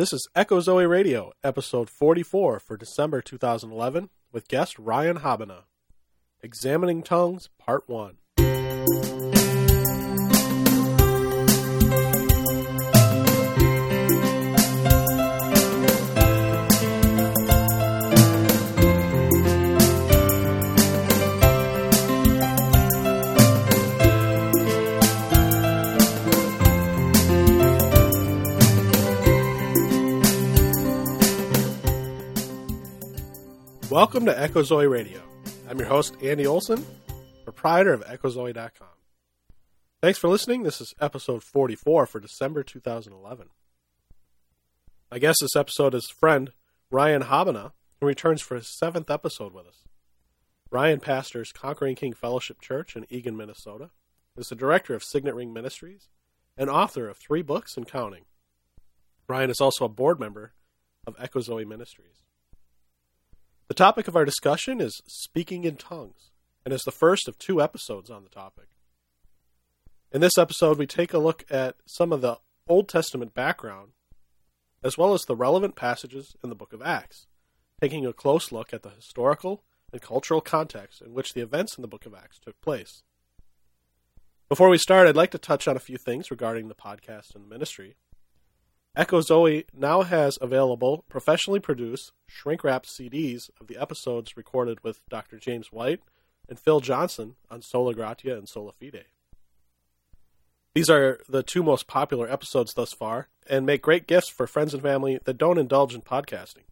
This is Echo Zoe Radio, episode 44 for December 2011, with guest Ryan Habbena. Examining Tongues, Part 1. Welcome to Echo Zoe Radio. I'm your host, Andy Olson, proprietor of Echozoe.com. Thanks for listening. This is episode 44 for December 2011. My guest this episode is friend Ryan Habbena, who returns for his seventh episode with us. Ryan pastors Conquering King Fellowship Church in Eagan, Minnesota, is the director of Signet Ring Ministries, and author of three books and counting. Ryan is also a board member of Echo Zoe Ministries. The topic of our discussion is speaking in tongues, and is the first of two episodes on the topic. In this episode, we take a look at some of the Old Testament background, as well as the relevant passages in the book of Acts, taking a close look at the historical and cultural context in which the events in the book of Acts took place. Before we start, I'd like to touch on a few things regarding the podcast and the ministry. Echo Zoe now has available professionally produced, shrink wrapped CDs of the episodes recorded with Dr. James White and Phil Johnson on Sola Gratia and Sola Fide. These are the two most popular episodes thus far and make great gifts for friends and family that don't indulge in podcasting.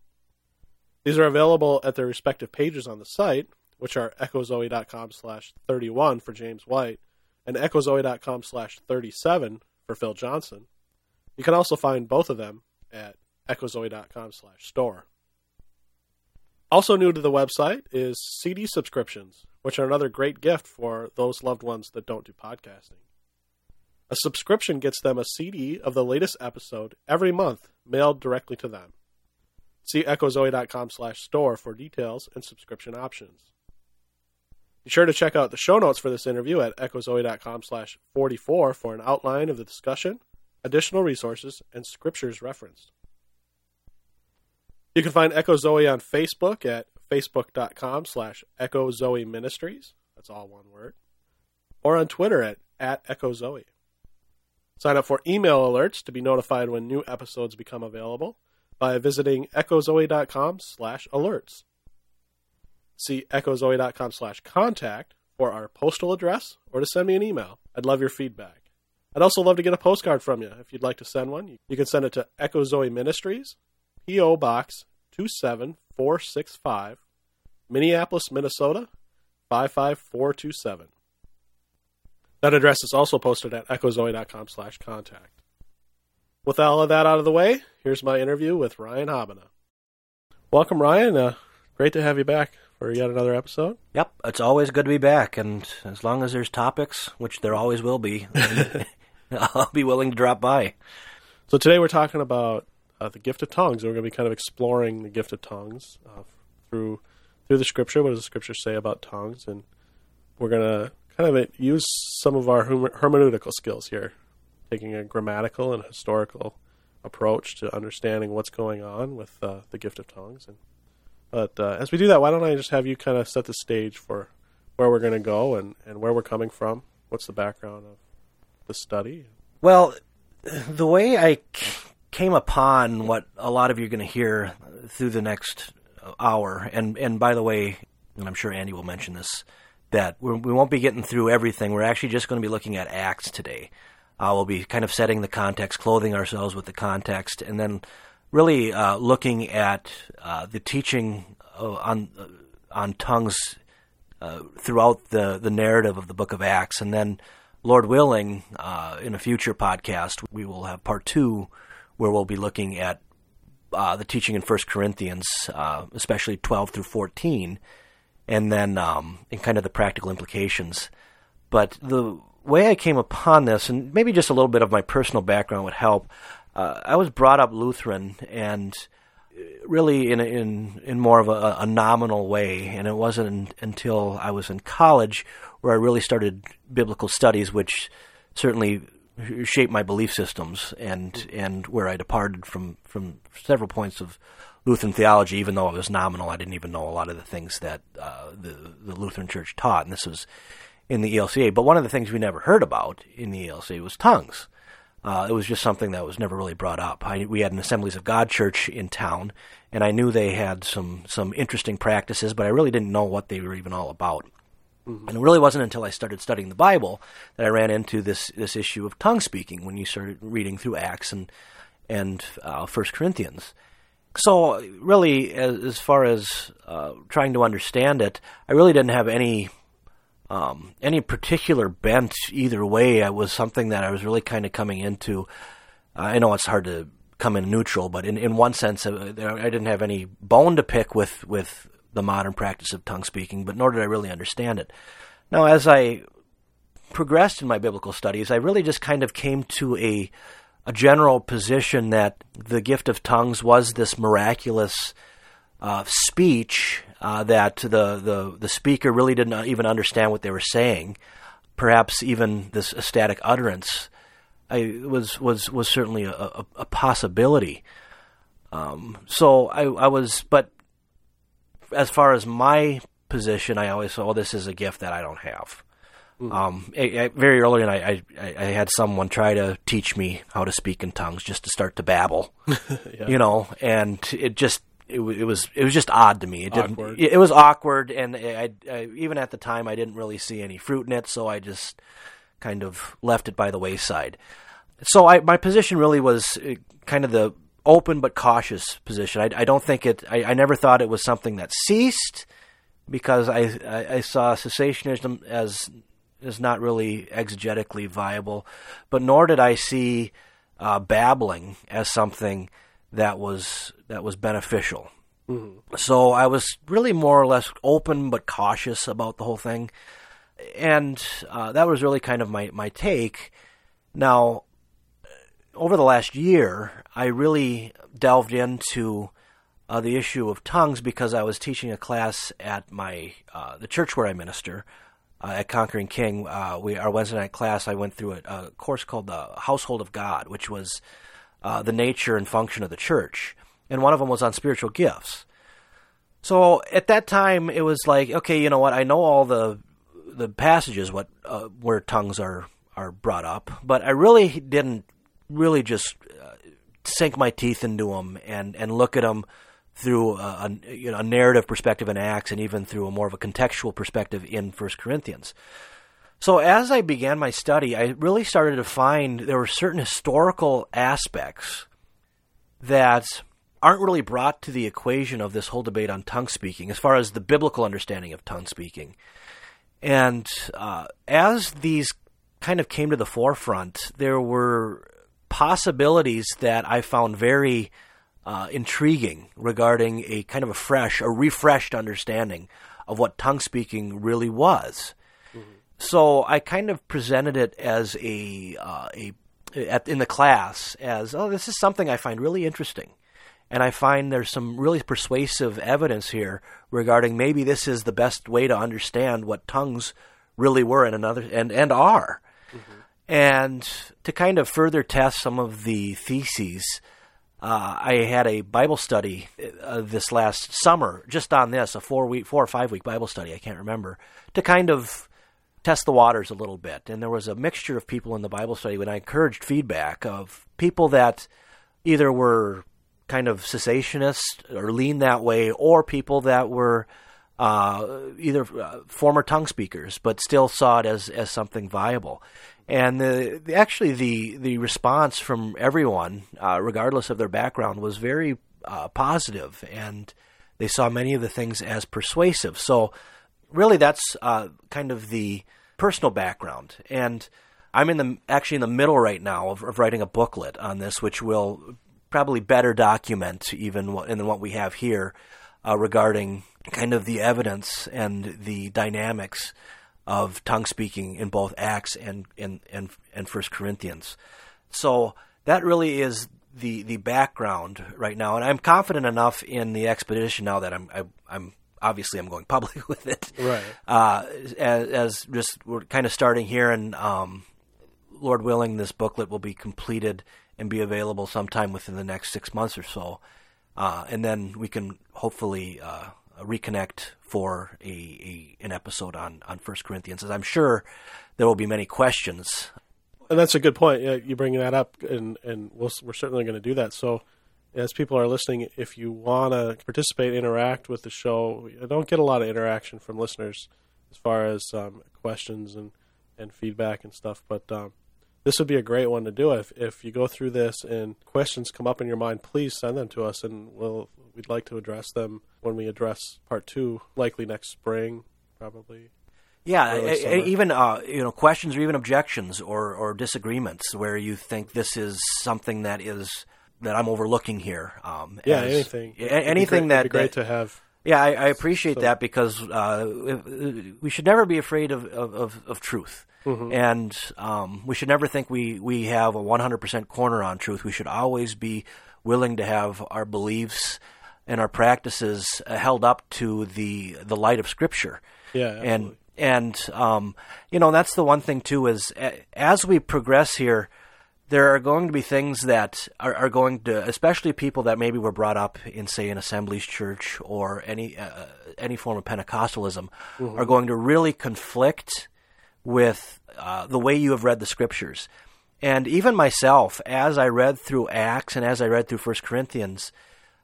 These are available at their respective pages on the site, which are echozoe.com slash 31 for James White and echozoe.com slash 37 for Phil Johnson you can also find both of them at echozoe.com slash store. Also new to the website is CD subscriptions, which are another great gift for those loved ones that don't do podcasting. A subscription gets them a CD of the latest episode every month, mailed directly to them. See echozoe.com slash store for details and subscription options. Be sure to check out the show notes for this interview at echozoe.com slash 44 for an outline of the discussion additional resources, and scriptures referenced. You can find Echo Zoe on Facebook at facebook.com slash Echo Zoe Ministries. That's all one word. Or on Twitter at, at Echo Zoe. Sign up for email alerts to be notified when new episodes become available by visiting echozoe.com slash alerts. See echozoe.com slash contact for our postal address or to send me an email. I'd love your feedback. I'd also love to get a postcard from you if you'd like to send one. You can send it to Echo Zoe Ministries, P.O. Box 27465, Minneapolis, Minnesota 55427. That address is also posted at echozoe.com slash contact. With all of that out of the way, here's my interview with Ryan Habbena. Welcome, Ryan. Uh, great to have you back for yet another episode. Yep, it's always good to be back, and as long as there's topics, which there always will be, I'll be willing to drop by. So today we're talking about uh, the gift of tongues. We're going to be kind of exploring the gift of tongues uh, through through the scripture. What does the scripture say about tongues? And we're going to kind of use some of our hermeneutical skills here, taking a grammatical and historical approach to understanding what's going on with uh, the gift of tongues. And but uh, as we do that, why don't I just have you kind of set the stage for where we're going to go and, and where we're coming from? What's the background of the study? Well, the way I came upon what a lot of you are going to hear through the next hour, and and by the way, and I'm sure Andy will mention this, that we're, we will not be getting through everything. We're actually just going to be looking at Acts today. Uh, we'll be kind of setting the context, clothing ourselves with the context, and then really uh, looking at uh, the teaching uh, on uh, on tongues uh, throughout the the narrative of the Book of Acts, and then Lord willing, uh, in a future podcast, we will have part two where we'll be looking at uh, the teaching in First Corinthians, uh, especially 12 through 14, and then um, in kind of the practical implications. But the way I came upon this, and maybe just a little bit of my personal background would help. Uh, I was brought up Lutheran, and really in in in more of a, a nominal way, and it wasn't until I was in college where I really started biblical studies, which certainly shaped my belief systems and and where I departed from from several points of Lutheran theology. Even though it was nominal, I didn't even know a lot of the things that uh, the the Lutheran Church taught, and this was in the ELCA. But one of the things we never heard about in the ELCA was tongues. Uh, it was just something that was never really brought up. I, we had an Assemblies of God church in town, and I knew they had some some interesting practices, but I really didn't know what they were even all about. And it really wasn't until I started studying the Bible that I ran into this this issue of tongue speaking when you started reading through Acts and and uh, First Corinthians. So really, as, as far as uh, trying to understand it, I really didn't have any um, any particular bent either way. It was something that I was really kind of coming into. Uh, I know it's hard to come in neutral, but in, in one sense, uh, I didn't have any bone to pick with with the modern practice of tongue speaking, but nor did I really understand it. Now, as I progressed in my biblical studies, I really just kind of came to a a general position that the gift of tongues was this miraculous uh, speech uh, that the, the the speaker really didn't even understand what they were saying. Perhaps even this ecstatic utterance I, was was was certainly a, a, a possibility. Um, so I, I was, but as far as my position, I always thought, "Oh, this is a gift that I don't have." Mm. Um, I, I, very early, and I, I, had someone try to teach me how to speak in tongues just to start to babble, yeah. you know, and it just it, it, was it was just odd to me. It didn't. Awkward. It, it, was awkward, and I, even at the time, I didn't really see any fruit in it, so I just kind of left it by the wayside. So I, my position really was uh, kind of the open but cautious position. I, I don't think it. I, I, never thought it was something that ceased because I, I, I saw cessationism as is not really exegetically viable, but nor did I see uh, babbling as something that was that was beneficial. Mm-hmm. So I was really more or less open but cautious about the whole thing, and uh, that was really kind of my my take. Now, over the last year, I really delved into uh, the issue of tongues because I was teaching a class at my uh, the church where I minister uh, at Conquering King. Uh, we our Wednesday night class, I went through a, a course called the Household of God, which was uh, the nature and function of the church, and one of them was on spiritual gifts. So at that time, it was like, okay, you know what? I know all the the passages what uh, where tongues are are brought up, but I really didn't really just uh, sink my teeth into them and and look at them through a, a, you know, a narrative perspective in Acts and even through a more of a contextual perspective in First Corinthians. So as I began my study, I really started to find there were certain historical aspects that aren't really brought to the equation of this whole debate on tongue speaking, as far as the biblical understanding of tongue speaking. And uh, as these kind of came to the forefront, there were possibilities that I found very uh, intriguing regarding a kind of a fresh, a refreshed understanding of what tongue speaking really was. So I kind of presented it as a uh, a at, in the class as oh this is something I find really interesting, and I find there's some really persuasive evidence here regarding maybe this is the best way to understand what tongues really were and another and and are. Mm-hmm. And to kind of further test some of the theses uh, I had a Bible study uh, this last summer just on this, a four week, four or five week Bible study, I can't remember, to kind of test the waters a little bit. And there was a mixture of people in the Bible study when I encouraged feedback of people that either were kind of cessationist or lean that way, or people that were uh, either uh, former tongue speakers but still saw it as, as something viable and the, the, actually the the response from everyone, uh, regardless of their background, was very uh, positive, and they saw many of the things as persuasive. So, really, that's uh, kind of the personal background, and I'm in the actually in the middle right now of, of writing a booklet on this, which will probably better document even what, than what we have here uh, regarding kind of the evidence and the dynamics of tongue speaking in both Acts and and and, and First Corinthians. So that really is the the background right now, and I'm confident enough in the expedition now that I'm I, am i am obviously I'm going public with it. Right. Uh, as, as, just we're kind of starting here and um, Lord willing, this booklet will be completed and be available sometime within the next six months or so. Uh, and then we can hopefully uh, reconnect for a, a, an episode on on First Corinthians. As I'm sure there will be many questions. And that's a good point. Yeah, you bring that up, and and we'll, we're certainly going to do that. So, as people are listening, if you want to participate, interact with the show, I don't get a lot of interaction from listeners as far as um, questions and, and feedback and stuff. But um, this would be a great one to do. If if you go through this and questions come up in your mind, please send them to us, and we'll we'd like to address them when we address part two, likely next spring, probably. Yeah, even uh, you know questions or even objections or, or disagreements where you think this is something that is that I'm overlooking here. Um, yeah, as, anything, anything great, that great that, to have yeah, I, I appreciate so. that because uh, we should never be afraid of of, of, of truth, mm-hmm. and um, we should never think we we have a 100% corner on truth. We should always be willing to have our beliefs and our practices uh, held up to the the light of Scripture. Yeah, absolutely. and and um, you know that's the one thing too is as we progress here there are going to be things that are, are, going to, especially people that maybe were brought up in, say, an Assemblies church or any uh, any form of Pentecostalism, mm-hmm. are going to really conflict with uh, the way you have read the Scriptures. And even myself, as I read through Acts and as I read through First Corinthians,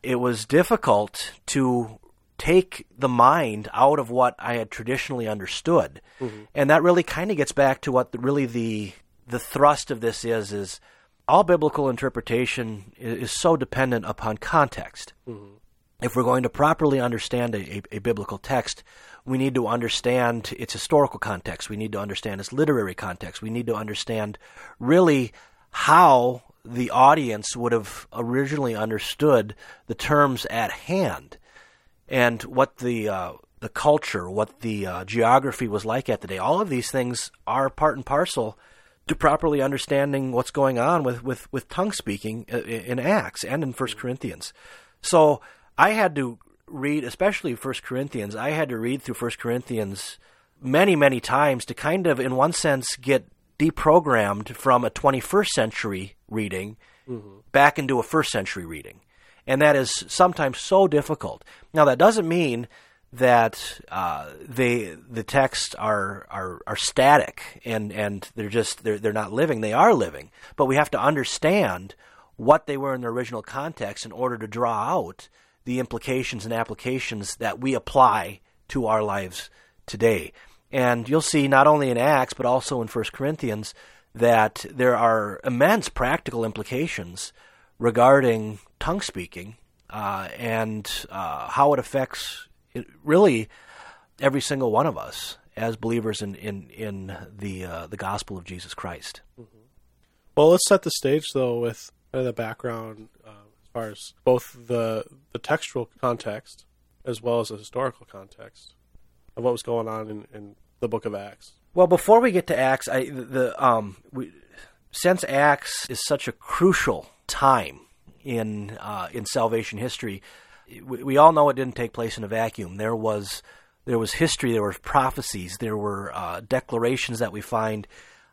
it was difficult to take the mind out of what I had traditionally understood. Mm-hmm. And that really kind of gets back to what the, really the the thrust of this is is all biblical interpretation is, is so dependent upon context. Mm-hmm. If we're going to properly understand a, a, a, biblical text, we need to understand its historical context. We need to understand its literary context. We need to understand really how the audience would have originally understood the terms at hand and what the uh, the culture, what the uh, geography was like at the day. All of these things are part and parcel to properly understanding what's going on with, with, with tongue speaking in Acts and in First Corinthians. So I had to read, especially First Corinthians, I had to read through First Corinthians many, many times to kind of, in one sense, get deprogrammed from a 21st century reading mm-hmm. back into a first century reading. And that is sometimes so difficult. Now, that doesn't mean that uh, they the texts are, are are static and and they're just they're they're not living. They are living, but we have to understand what they were in their original context in order to draw out the implications and applications that we apply to our lives today. And you'll see not only in Acts but also in First Corinthians that there are immense practical implications regarding tongue speaking uh, and uh, how it affects it, really every single one of us as believers in in in the uh, the gospel of Jesus Christ. Mm-hmm. Well, let's set the stage though with the background as both the the textual context as well as the historical context of what was going on in, in the Book of Acts. Well, before we get to Acts, I the um we, since Acts is such a crucial time in uh, in salvation history, we, we, all know it didn't take place in a vacuum. There was there was history, there were prophecies, there were uh, declarations that we find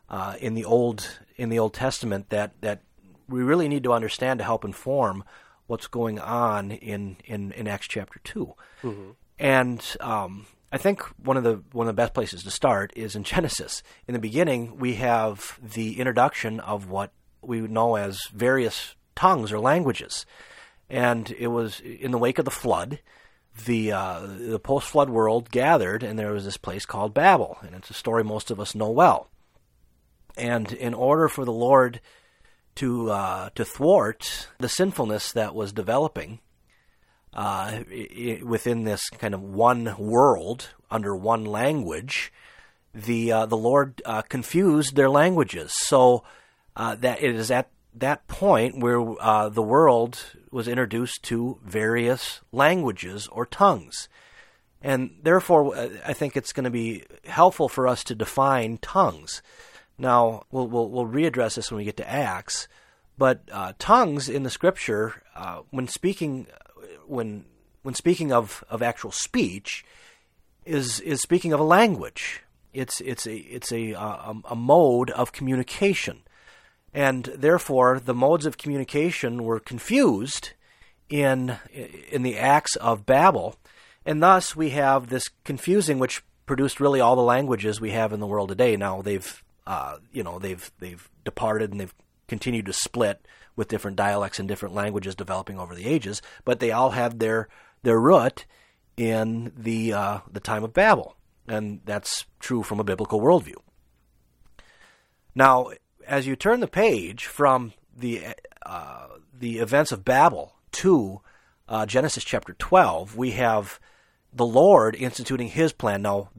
uh, in the old in the Old Testament that that we really need to understand to help inform what's going on in in, in Acts chapter 2 mm-hmm. And um, I think one of the one of the best places to start is in Genesis. In the beginning, we have the introduction of what we know as various tongues or languages and it was in the wake of the flood. The uh, the post flood world gathered, and there was this place called Babel, and it's a story most of us know well. And in order for the Lord to uh, to thwart the sinfulness that was developing uh, within this kind of one world under one language, the uh, the Lord uh, confused their languages so uh, that it is at that point where uh, the world was introduced to various languages or tongues. And therefore, I think it's going to be helpful for us to define tongues. Now, we'll, we'll, we'll readdress this when we get to Acts, but uh, tongues in the Scripture, uh, when speaking, when when speaking of, of actual speech, is is speaking of a language. It's it's a it's a uh, a mode of communication, and therefore the modes of communication were confused in in the acts of Babel, and thus we have this confusing, which produced really all the languages we have in the world today. Now they've uh, you know they've they've departed and they've continued to split with different dialects and different languages developing over the ages, but they all have their their root in the uh, the time of Babel, and that's true from a biblical worldview. Now, as you turn the page from the uh, the events of Babel to uh, Genesis chapter twelve, we have the Lord instituting His plan. Now,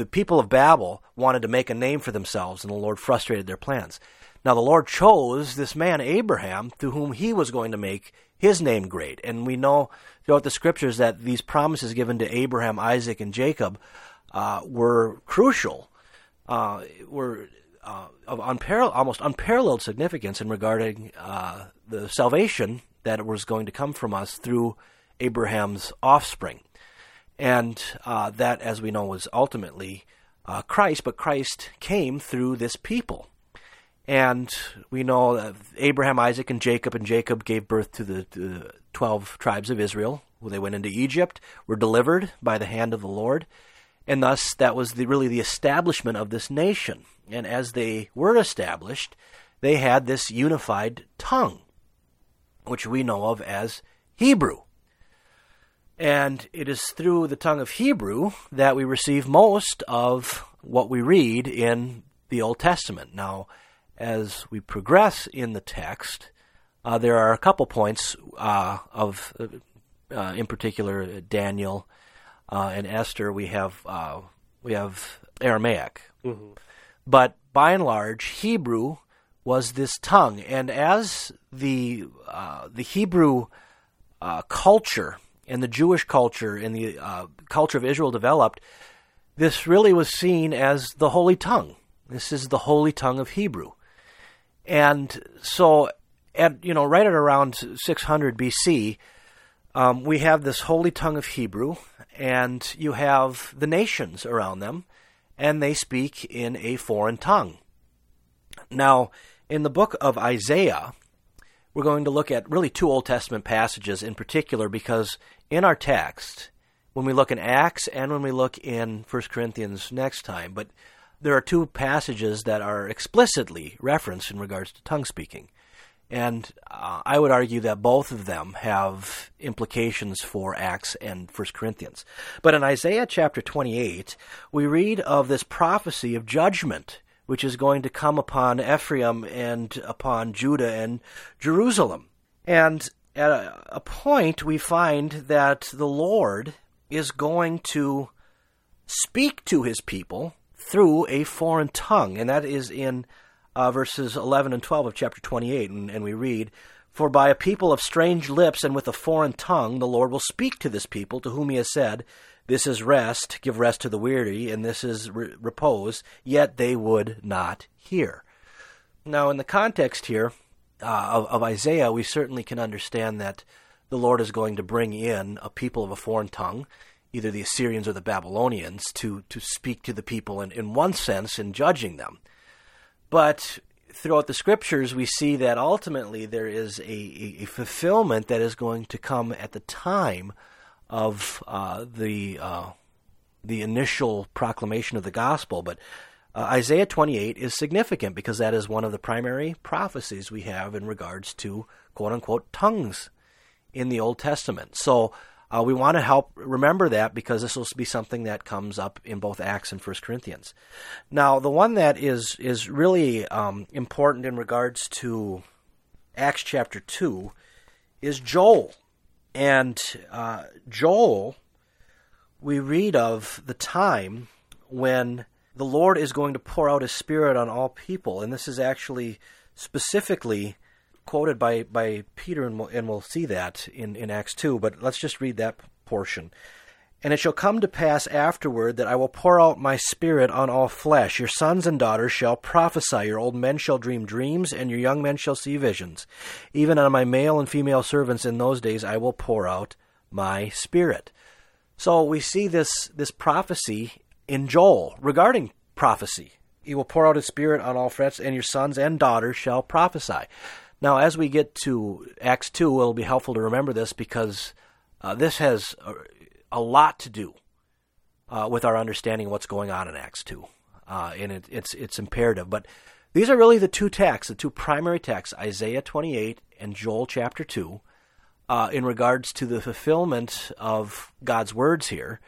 the people of Babel wanted to make a name for themselves, and the Lord frustrated their plans. Now, the Lord chose this man, Abraham, through whom he was going to make his name great. And we know throughout the scriptures that these promises given to Abraham, Isaac, and Jacob uh, were crucial, uh, were uh, of almost unparalleled significance in regarding uh, the salvation that was going to come from us through Abraham's offspring. And uh, that, as we know, was ultimately uh, Christ, but Christ came through this people. And we know that Abraham, Isaac, and Jacob, and Jacob gave birth to the, to the 12 tribes of Israel. They went into Egypt, were delivered by the hand of the Lord, and thus that was the, really the establishment of this nation. And as they were established, they had this unified tongue, which we know of as Hebrew. And it is through the tongue of Hebrew that we receive most of what we read in the Old Testament. Now, as we progress in the text, uh, there are a couple points uh, of, uh, in particular, Daniel uh, and Esther. We have uh, we have Aramaic, mm-hmm. but by and large, Hebrew was this tongue, and as the uh, the Hebrew culture and the Jewish culture and the culture of Israel developed, this really was seen as the holy tongue. This is the holy tongue of Hebrew. And so, at you know, right at around 600 BC, um, we have this holy tongue of Hebrew, and you have the nations around them, and they speak in a foreign tongue. Now, in the book of Isaiah, we're going to look at really two Old Testament passages in particular because in our text, when we look in Acts and when we look in 1 Corinthians next time, but there are two passages that are explicitly referenced in regards to tongue speaking. And uh, I would argue that both of them have implications for Acts and 1 Corinthians. But in Isaiah chapter 28, we read of this prophecy of judgment which is going to come upon Ephraim and upon Judah and Jerusalem. And at a, a point, we find that the Lord is going to speak to his people through a foreign tongue. And that is in uh, verses 11 and 12 of chapter 28. And, and we read, For by a people of strange lips and with a foreign tongue the Lord will speak to this people to whom he has said, This is rest, give rest to the weary, and this is re- repose, yet they would not hear. Now, in the context here uh, of, of Isaiah, we certainly can understand that the Lord is going to bring in a people of a foreign tongue either the Assyrians or the Babylonians to, to speak to the people in, in one sense in judging them. But throughout the scriptures, we see that ultimately there is a, a, fulfillment that is going to come at the time of uh, the uh, the initial proclamation of the gospel. But uh, Isaiah 28 is significant because that is one of the primary prophecies we have in regards to quote unquote tongues in the Old Testament. So uh, we want to help remember that because this will be something that comes up in both Acts and First Corinthians. Now, the one that is is really um, important in regards to Acts chapter two is Joel, and uh, Joel. We read of the time when the Lord is going to pour out His Spirit on all people, and this is actually specifically quoted by, by Peter, and we'll, and we'll see that in, in Acts 2, but let's just read that portion. And it shall come to pass afterward that I will pour out my spirit on all flesh. Your sons and daughters shall prophesy, your old men shall dream dreams, and your young men shall see visions. Even on my male and female servants in those days I will pour out my spirit. So we see this, this prophecy in Joel regarding prophecy. He will pour out his spirit on all flesh, and your sons and daughters shall prophesy. Now, as we get to Acts 2, it'll be helpful to remember this because uh, this has a, a, lot to do uh, with our understanding of what's going on in Acts 2. Uh, and it, it's, it's imperative. But these are really the two texts, the two primary texts, Isaiah 28 and Joel chapter 2, uh, in regards to the fulfillment of God's words here,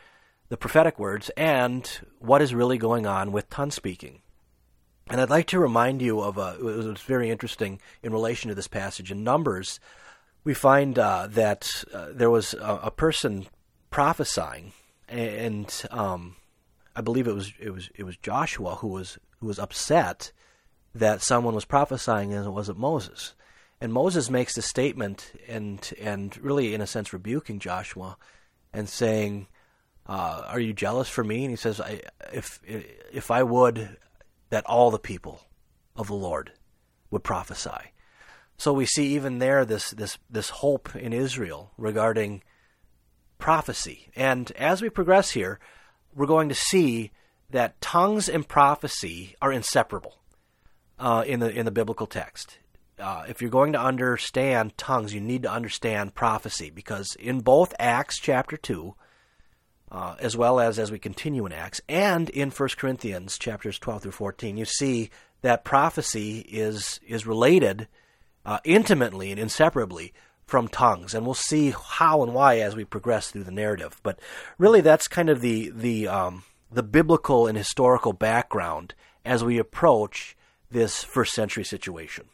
the prophetic words, and what is really going on with tongue speaking. And I'd like to remind you of a, it was very interesting in relation to this passage. In Numbers, we find uh, that uh, there was a, a, person prophesying, and um, I believe it was it was it was Joshua who was who was upset that someone was prophesying and it wasn't Moses. And Moses makes the statement and and really in a sense rebuking Joshua and saying, uh, "Are you jealous for me?" And he says, I, "If if I would, that all the people of the Lord would prophesy. So we see even there this this this hope in Israel regarding prophecy. And as we progress here, we're going to see that tongues and prophecy are inseparable uh, in the in the biblical text. Uh, if you're going to understand tongues, you need to understand prophecy because in both Acts chapter two uh, as well as as we continue in Acts and in 1 Corinthians chapters 12 through 14, you see that prophecy is is related uh, intimately and inseparably from tongues, and we'll see how and why as we progress through the narrative. But really, that's kind of the the um, the biblical and historical background as we approach this first century situation.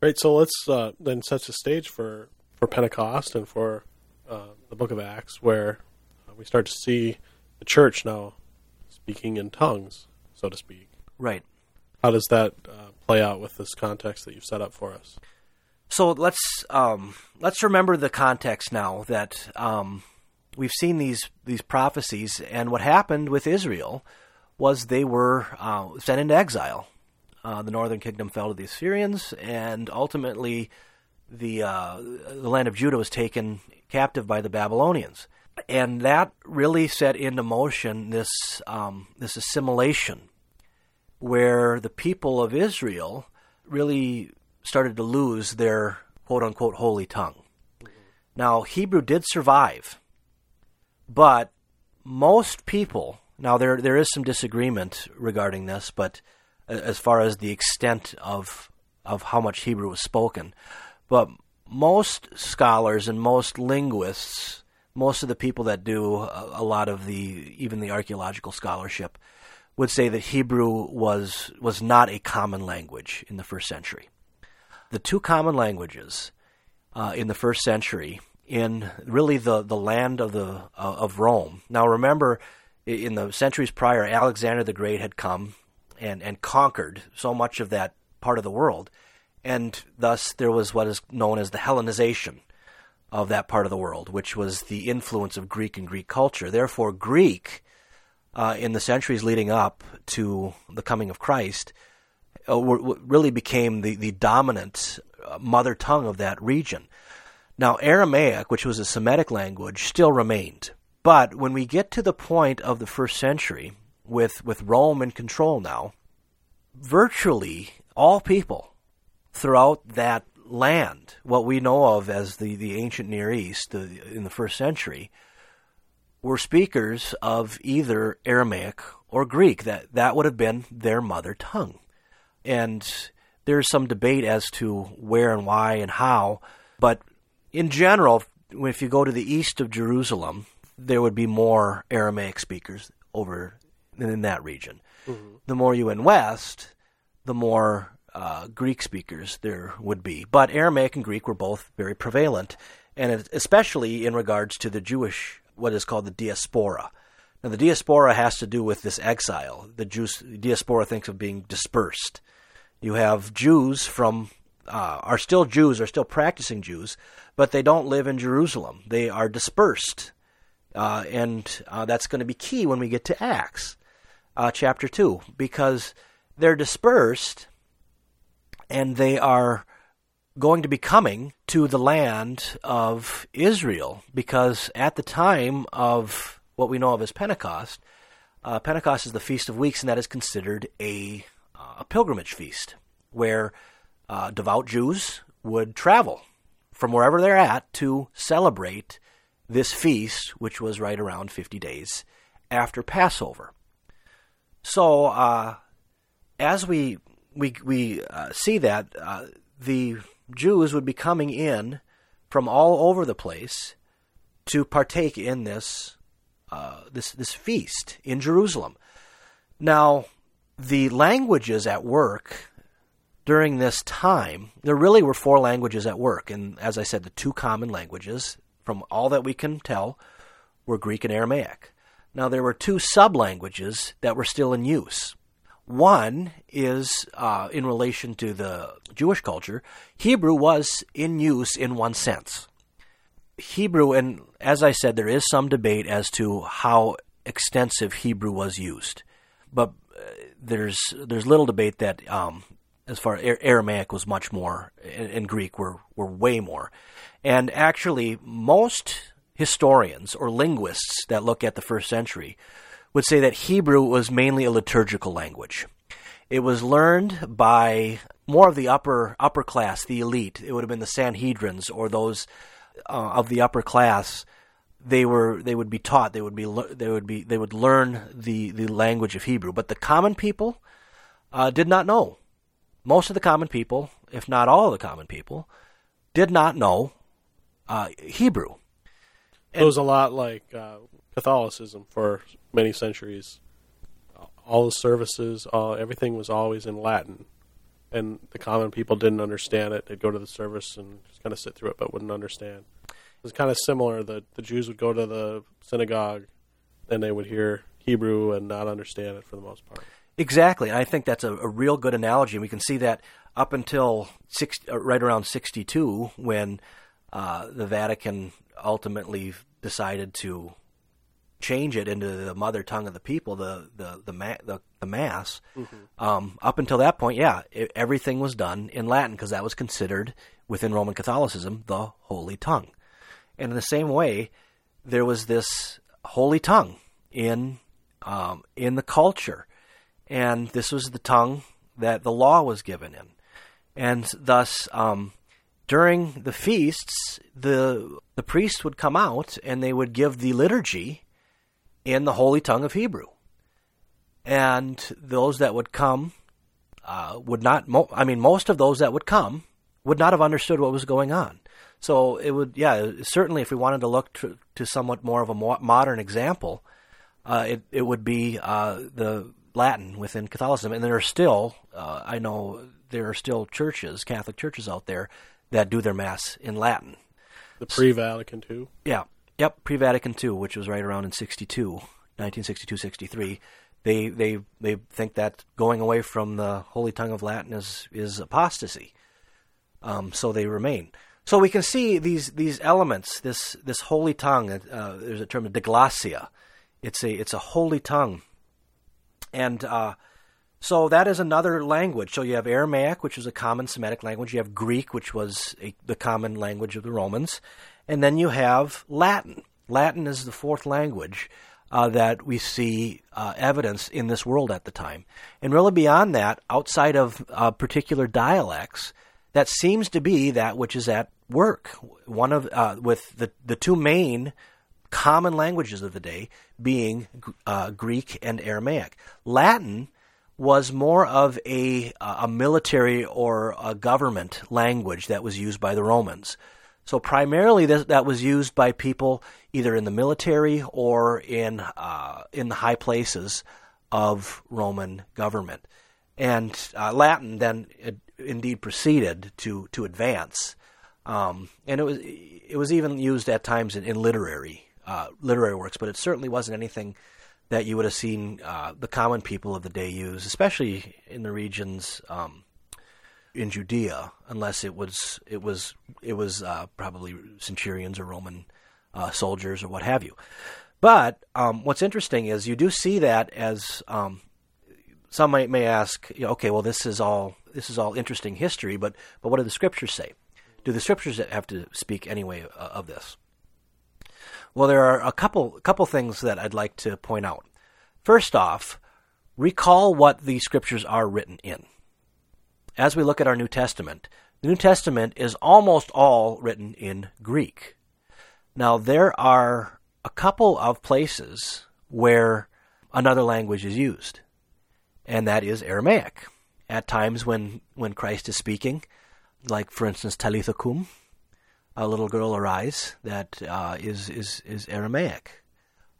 Right. So let's uh, then set the stage for for Pentecost and for uh, the Book of Acts, where we start to see the church now speaking in tongues, so to speak. Right. How does that uh, play out with this context that you've set up for us? So let's um, let's remember the context now that um, we've seen these these prophecies, and what happened with Israel was they were uh, sent into exile. Uh, the northern kingdom fell to the Assyrians, and ultimately the uh, the land of Judah was taken captive by the Babylonians and that really set into motion this um, this assimilation, where the people of Israel really started to lose their quote unquote holy tongue. Now Hebrew did survive, but most people now there there is some disagreement regarding this, but as far as the extent of of how much Hebrew was spoken, but most scholars and most linguists most of the people that do a, lot of the even the archaeological scholarship would say that Hebrew was was not a common language in the first century. The two common languages uh, in the first century in really the, the land of the uh, of Rome. Now remember, in the centuries prior, Alexander the Great had come and and conquered so much of that part of the world, and thus there was what is known as the Hellenization of that part of the world, which was the influence of Greek and Greek culture. Therefore, Greek, uh, in the centuries leading up to the coming of Christ, uh, really became the, the dominant uh, mother tongue of that region. Now, Aramaic, which was a Semitic language, still remained. But when we get to the point of the first century, with, with Rome in control now, virtually all people throughout that land, what we know of as the, the ancient Near East the, in the first century, were speakers of either Aramaic or Greek. That, that would have been their mother tongue. And there's some debate as to where and why and how, but in general, if you go to the east of Jerusalem, there would be more Aramaic speakers over in that region. Mm-hmm. The more you went west, the more uh, Greek speakers there would be. But Aramaic and Greek were both very prevalent, and especially in regards to the Jewish, what is called the diaspora. Now, the diaspora has to do with this exile. The Jews, diaspora thinks of being dispersed. You have Jews from, uh, are still Jews, are still practicing Jews, but they don't live in Jerusalem. They are dispersed. Uh, and uh, that's going to be key when we get to Acts uh, chapter 2, because they're dispersed and they are going to be coming to the land of Israel because at the time of what we know of as Pentecost, uh, Pentecost is the Feast of Weeks, and that is considered a, uh, a pilgrimage feast where uh, devout Jews would travel from wherever they're at to celebrate this feast, which was right around 50 days after Passover. So, uh, as we we we uh, see that uh, the Jews would be coming in from all over the place to partake in this uh, this this feast in Jerusalem. Now, the languages at work during this time, there really were four languages at work, and as I said, the two common languages, from all that we can tell, were Greek and Aramaic. Now, there were two sub languages that were still in use. One is uh, in relation to the Jewish culture. Hebrew was in use in one sense. Hebrew, and as I said, there is some debate as to how extensive Hebrew was used, but uh, there's there's little debate that um, as far as Aramaic was much more, and, and Greek were were way more, and actually most historians or linguists that look at the first century would say that Hebrew was mainly a liturgical language. It was learned by more of the upper upper class, the elite. It would have been the Sanhedrins or those uh, of the upper class. They were they would be taught. They would be they would be they would learn the the language of Hebrew. But the common people uh, did not know. Most of the common people, if not all of the common people, did not know uh, Hebrew. It was a lot like uh, Catholicism for many centuries. All the services, all everything was always in Latin, and the common people didn't understand it. They'd go to the service and just kind of sit through it, but wouldn't understand. It was kind of similar. The the Jews would go to the synagogue, and they would hear Hebrew and not understand it for the most part. Exactly, I think that's a, a real good analogy. And we can see that up until six, uh, right around sixty-two, when uh, the Vatican ultimately decided to change it into the mother tongue of the people, the the the ma- the, the mass. Mm-hmm. Um, up until that point, yeah, it, everything was done in Latin because that was considered within Roman Catholicism the holy tongue. And in the same way, there was this holy tongue in um, in the culture, and this was the tongue that the law was given in, and thus. Um, during the feasts, the the priests would come out and they would give the liturgy in the holy tongue of Hebrew. And those that would come uh, would not, mo- I mean, most of those that would come would not have understood what was going on. So it would, yeah, certainly if we wanted to look to, to somewhat more of a mo- modern example, uh, it, it would be uh, the Latin within Catholicism. And there are still, uh, I know there are still churches, Catholic churches out there, that do their Mass in Latin. The pre Vatican II? Yeah. Yep, pre-Vatican II, which was right around in 62, 1962, 63. They they they think that going away from the holy tongue of Latin is is apostasy. Um, so they remain. So we can see these these elements. This this holy tongue. Uh, there's a term, diglossia. It's a it's a holy tongue, and uh, so that is another language. So you have Aramaic, which is a common Semitic language. You have Greek, which was a, the common language of the Romans, and then you have Latin. Latin is the fourth language uh, that we see uh, evidence in this world at the time. And really, beyond that, outside of uh, particular dialects, that seems to be that which is at work. One of uh, with the the two main common languages of the day being uh, Greek and Aramaic. Latin was more of a a military or a government language that was used by the Romans. So primarily this, that was used by people either in the military or in uh, in the high places of Roman government. And uh, Latin then indeed proceeded to to advance, um, and it was it was even used at times in, in literary uh, literary works, but it certainly wasn't anything that you would have seen uh, the common people of the day use, especially in the regions um, in Judea, unless it was it was it was uh, probably centurions or Roman uh, soldiers or what have you. But um, what's interesting is you do see that as um, some might, may ask, okay, well this is all this is all interesting history, but but what do the scriptures say? Do the scriptures have to speak anyway uh, of this? Well, there are a couple couple things that I'd like to point out. First off, recall what the scriptures are written in. As we look at our New Testament, the New Testament is almost all written in Greek. Now, there are a couple of places where another language is used, and that is Aramaic. At times when, when Christ is speaking, like for instance, Talitha Kum, a little girl arise, that uh, is is is Aramaic.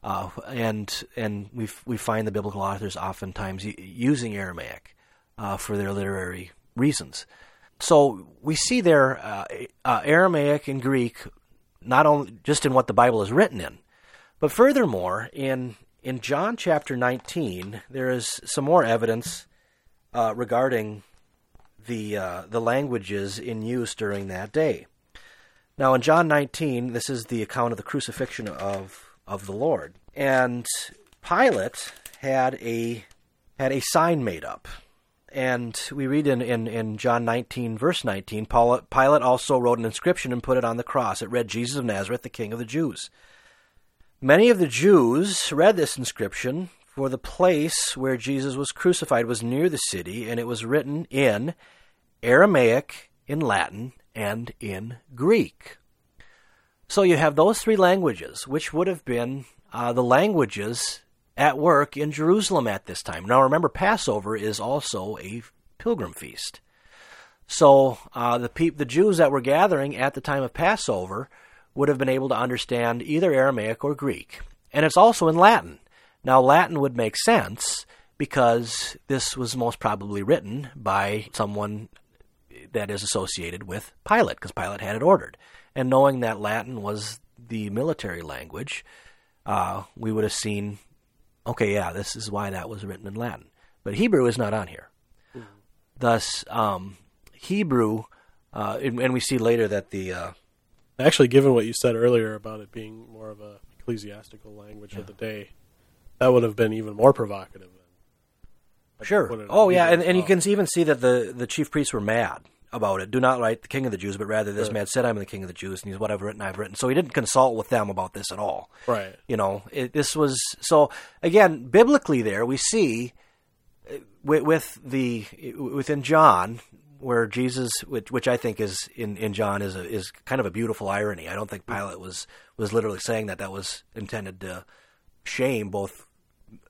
Uh, and and we we find the biblical authors oftentimes using Aramaic uh, for their literary reasons. So we see there uh, uh, Aramaic and Greek, not only just in what the Bible is written in, but furthermore in in John chapter 19 there is some more evidence uh, regarding the the languages in use during that day. Now in John 19, this is the account of the crucifixion of of the Lord. And Pilate had a had a sign made up. And we read in, in, in John 19, verse 19, Pilate also wrote an inscription and put it on the cross. It read, Jesus of Nazareth, the King of the Jews. Many of the Jews read this inscription, for the place where Jesus was crucified was near the city, and it was written in Aramaic, in Latin, and in Greek. So you have those three languages, which would have been uh, the languages at work in Jerusalem at this time. Now remember, Passover is also a pilgrim feast. So uh, the pe- the Jews that were gathering at the time of Passover would have been able to understand either Aramaic or Greek, and it's also in Latin. Now Latin would make sense because this was most probably written by someone that is associated with Pilate, because Pilate had it ordered and knowing that Latin was the military language, uh, we would have seen, okay, yeah, this is why that was written in Latin. But Hebrew is not on here. Mm-hmm. Thus, um, Hebrew, uh, and, and, we see later that the. Uh, Actually, given what you said earlier about it being more of a ecclesiastical language yeah. of the day, that would have been even more provocative. Sure. Oh, yeah, and, and you can even see that the, the chief priests were mad about it. Do not write the king of the Jews, but rather this right. man said, I'm the king of the Jews, and he's what I've written, I've written. So he didn't consult with them about this at all. Right. You know, it, this was, so again, biblically there, we see uh, with, with the, within John, where Jesus, which, which I think is in, in John is a, is kind of a beautiful irony. I don't think Pilate was was literally saying that. That was intended to shame both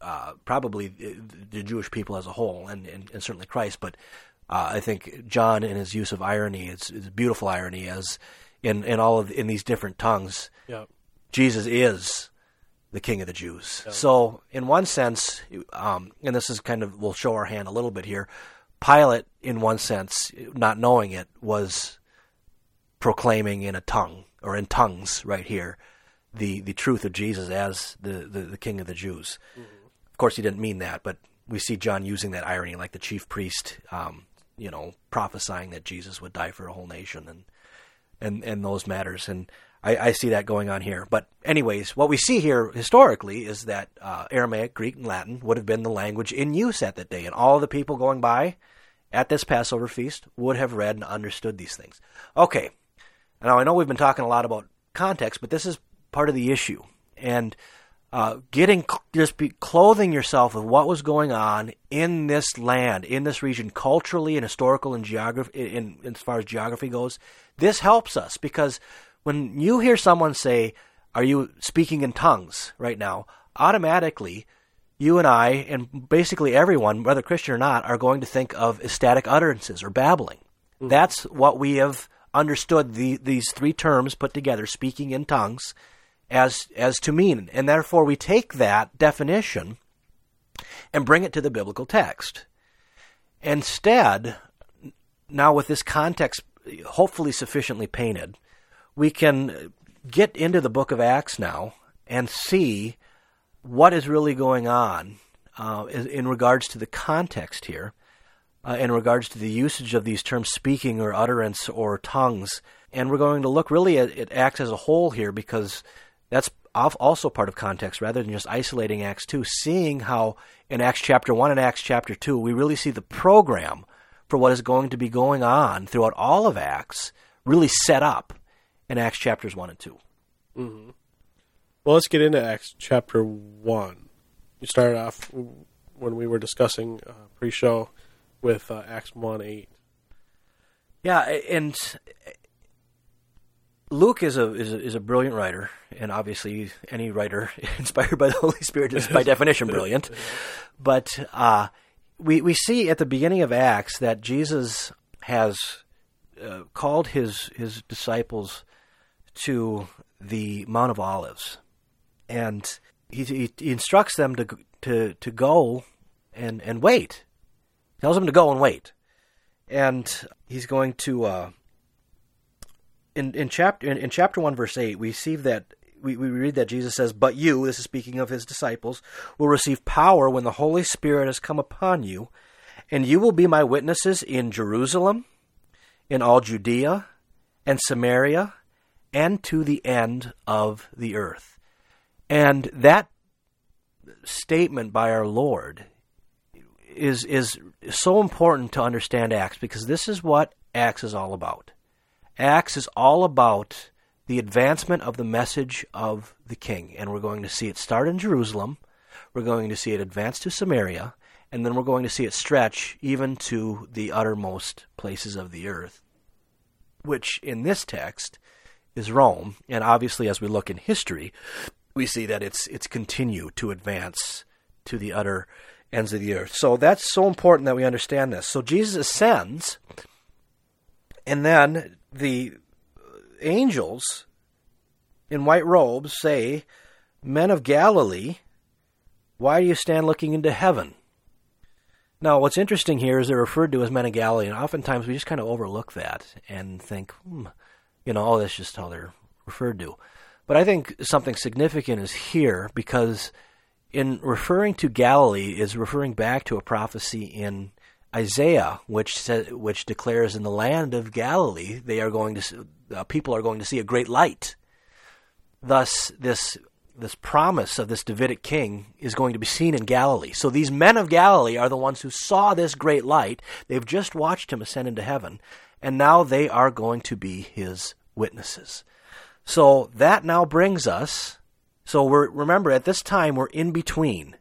uh, probably the Jewish people as a whole, and, and, and certainly Christ. But uh, I think John, in his use of irony, it's, it's beautiful irony, as in, in all of in these different tongues, yep. Jesus is the King of the Jews. Yep. So, in one sense, um, and this is kind of we'll show our hand a little bit here. Pilate, in one sense, not knowing it, was proclaiming in a tongue or in tongues right here the the truth of Jesus as the the, the King of the Jews. Mm-hmm. Of course, he didn't mean that, but we see John using that irony, like the chief priest um, you know, prophesying that Jesus would die for a whole nation and and and those matters. And I, I see that going on here. But anyways, what we see here historically is that uh, Aramaic, Greek, and Latin would have been the language in use at that day, and all the people going by at this Passover feast would have read and understood these things. Okay, now I know we've been talking a lot about context, but this is part of the issue, and uh, getting just be clothing yourself with what was going on in this land, in this region, culturally and historical and geography, in, in, as far as geography goes. This helps us because when you hear someone say, "Are you speaking in tongues right now?" automatically, you and I, and basically everyone, whether Christian or not, are going to think of ecstatic utterances or babbling. Mm-hmm. That's what we have understood the, these three terms put together: speaking in tongues as as to mean, and therefore we take that definition and bring it to the biblical text. Instead, now with this context hopefully sufficiently painted, we can get into the book of Acts now and see what is really going on uh, in regards to the context here, uh, in regards to the usage of these terms speaking or utterance or tongues. And we're going to look really at, at Acts as a whole here because that's also part of context rather than just isolating Acts 2, seeing how in Acts chapter 1 and Acts chapter 2, we really see the program for what is going to be going on throughout all of Acts really set up in Acts chapters 1 and 2. Mm-hmm. Well, let's get into Acts chapter 1. you started off when we were discussing uh, pre-show with uh, Acts one eight. Yeah, and Luke is a, is a is a brilliant writer, and obviously any writer inspired by the Holy Spirit is by definition brilliant. But uh, we we see at the beginning of Acts that Jesus has uh, called his his disciples to the Mount of Olives, and he, he, he instructs them to to to go and and wait. He tells them to go and wait, and he's going to. Uh, in in chapter in, in, chapter one verse eight, we see that we, we read that Jesus says, "But you, this is speaking of his disciples, will receive power when the Holy Spirit has come upon you, and you will be my witnesses in Jerusalem, in all Judea and Samaria, and to the end of the earth." And that statement by our Lord is is so important to understand Acts because this is what Acts is all about. Acts is all about the advancement of the message of the king, and we're going to see it start in Jerusalem, we're going to see it advance to Samaria, and then we're going to see it stretch even to the uttermost places of the earth, which in this text is Rome, and obviously as we look in history, we see that it's it's continued to advance to the utter ends of the earth. So that's so important that we understand this. So Jesus ascends, and then the angels in white robes say, Men of Galilee, why do you stand looking into heaven? Now, what's interesting here is they're referred to as men of Galilee, and oftentimes we just kind of overlook that and think, hmm, you know, oh, that's just how they're referred to. But I think something significant is here because in referring to Galilee is referring back to a prophecy in Isaiah, which says, which declares in the land of Galilee they are going to uh, people are going to see a great light. Thus, this this promise of this Davidic king is going to be seen in Galilee. So these men of Galilee are the ones who saw this great light. They've just watched him ascend into heaven, and now they are going to be his witnesses. So that now brings us. So we're remember at this time we're in between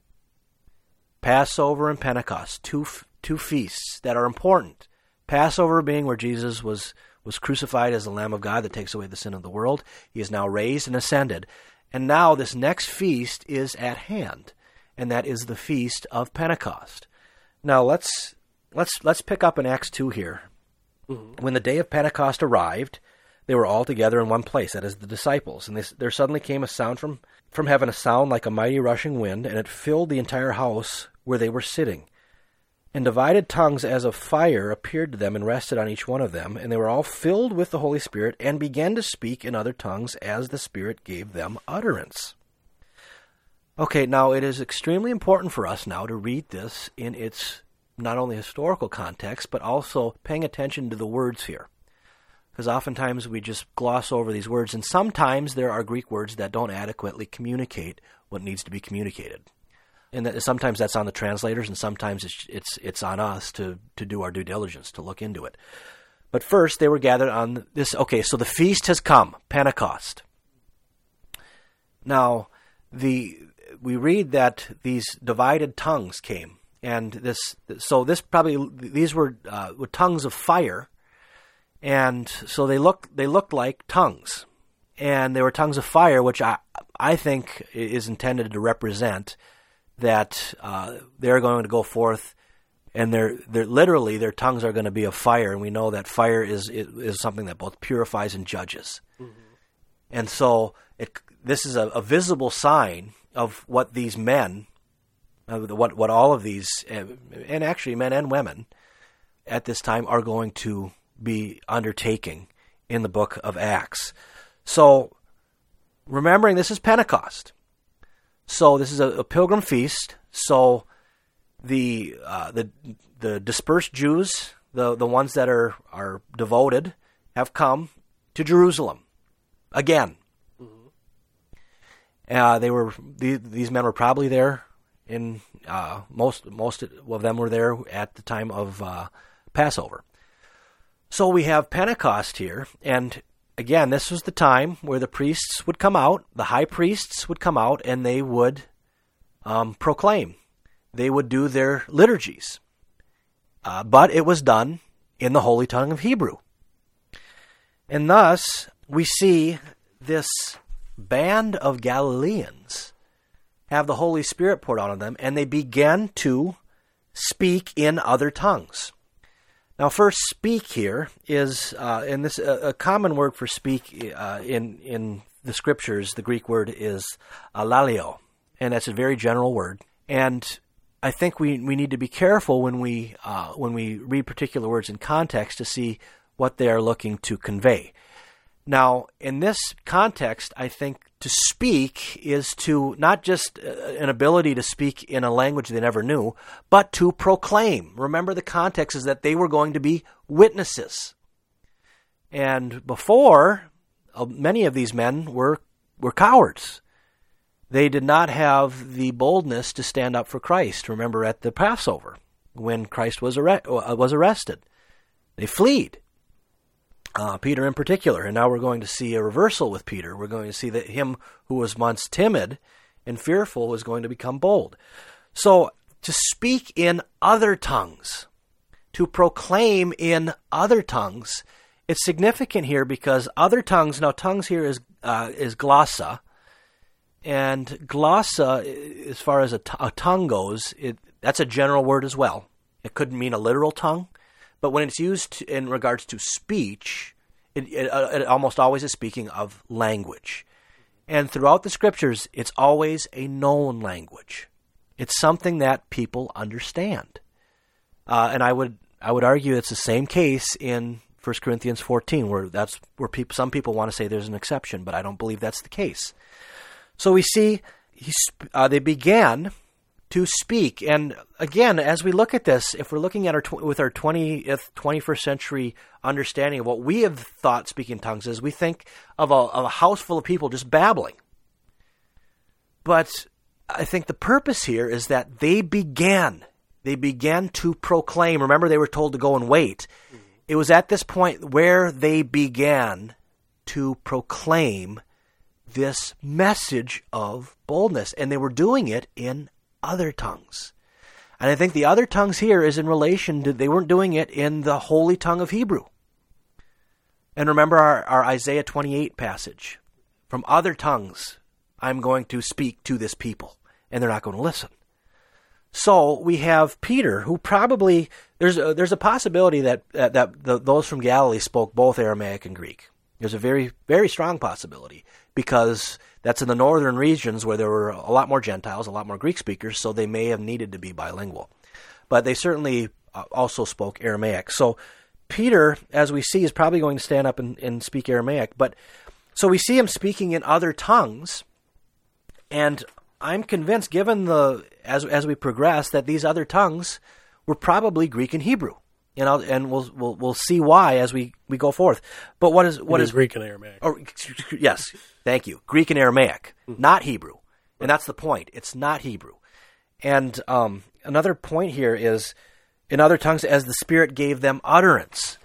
Passover and Pentecost, two two feasts that are important. Passover being where Jesus was was crucified as the Lamb of God that takes away the sin of the world. He is now raised and ascended. And now this next feast is at hand, and that is the feast of Pentecost. Now let's let's let's pick up in Acts 2 here. Mm-hmm. When the day of Pentecost arrived, they were all together in one place, that is, the disciples. And they, there suddenly came a sound from, from heaven, a sound like a mighty rushing wind, and it filled the entire house where they were sitting. And divided tongues as of fire appeared to them and rested on each one of them, and they were all filled with the Holy Spirit and began to speak in other tongues as the Spirit gave them utterance. Okay, now it is extremely important for us now to read this in its not only historical context, but also paying attention to the words here because oftentimes we just gloss over these words, and sometimes there are Greek words that don't adequately communicate what needs to be communicated. And that sometimes that's on the translators, and sometimes it's it's it's on us to to do our due diligence to look into it. But first, they were gathered on this. Okay, so the feast has come, Pentecost. Now, the we read that these divided tongues came, and this so this probably these were uh, were tongues of fire and so they looked they looked like tongues, and they were tongues of fire, which I I think is intended to represent that uh, they're going to go forth, and they're they're literally their tongues are going to be of fire, and we know that fire is is, something that both purifies and judges, mm-hmm. and so it, this is a, a, visible sign of what these men, uh, what what all of these, uh, and actually men and women, at this time are going to be undertaking in the book of Acts. So, remembering this is Pentecost. So, this is a, a pilgrim feast. So, the, uh, the, the dispersed Jews, the, the ones that are, are devoted, have come to Jerusalem again. Mm-hmm. Uh, they were these, these men were probably there in uh, most most of them were there at the time of uh, Passover. So we have Pentecost here, and again, this was the time where the priests would come out, the high priests would come out, and they would um, proclaim. They would do their liturgies. Uh, but it was done in the holy tongue of Hebrew. And thus, we see this band of Galileans have the Holy Spirit poured out on them, and they begin to speak in other tongues. Now, first, speak here is, uh, and this uh, a common word for speak uh, in in the scriptures. The Greek word is alalio, and that's a very general word. And I think we, we need to be careful when we uh, when we read particular words in context to see what they are looking to convey. Now, in this context, I think to speak is to not just uh, an ability to speak in a language they never knew, but to proclaim. Remember, the context is that they were going to be witnesses. And before, uh, many of these men were, were cowards. They did not have the boldness to stand up for Christ. Remember at the Passover when Christ was, arre- uh, was arrested, they fled uh, Peter in particular. And now we're going to see a reversal with Peter. We're going to see that him who was once timid and fearful was going to become bold. So to speak in other tongues, to proclaim in other tongues, it's significant here because other tongues. Now, tongues here is uh, is glossa, and glossa, as far as a, t- a tongue goes, it, that's a general word as well. It could mean a literal tongue. But when it's used in regards to speech, it, it, uh, it almost always is speaking of language. And throughout the scriptures, it's always a known language. It's something that people understand. Uh, and I would I would argue it's the same case in 1 Corinthians 14, where that's where some people want to say there's an exception, but I don't believe that's the case. So we see uh, they began to speak. And again, as we look at this, if we're looking at our tw- with our 20th, 21st century understanding of what we have thought speaking tongues is, we think of a, of a house full of people just babbling. But I think the purpose here is that they began. They began to proclaim. Remember, they were told to go and wait. It was at this point where they began to proclaim this message of boldness. And they were doing it in other tongues. And I think the other tongues here is in relation to they weren't doing it in the holy tongue of Hebrew. And remember our, our Isaiah 28 passage. From other tongues I'm going to speak to this people, and they're not going to listen. So we have Peter, who probably there's a, there's a possibility that that, that the, those from Galilee spoke both Aramaic and Greek. There's a very very strong possibility because that's in the northern regions where there were a lot more Gentiles, a lot more Greek speakers, so they may have needed to be bilingual. But they certainly uh, also spoke Aramaic. So Peter, as we see, is probably going to stand up and, and speak Aramaic. But so we see him speaking in other tongues, and I'm convinced, given the as as we progress, that these other tongues were probably Greek and Hebrew and I'll, and we'll we'll we'll see why as we, we go forth. But what is what is Greek and Aramaic? Oh, yes, thank you. Greek and Aramaic, mm-hmm. not Hebrew, and that's the point. It's not Hebrew. And um, another point here is, in other tongues, as the Spirit gave them utterance.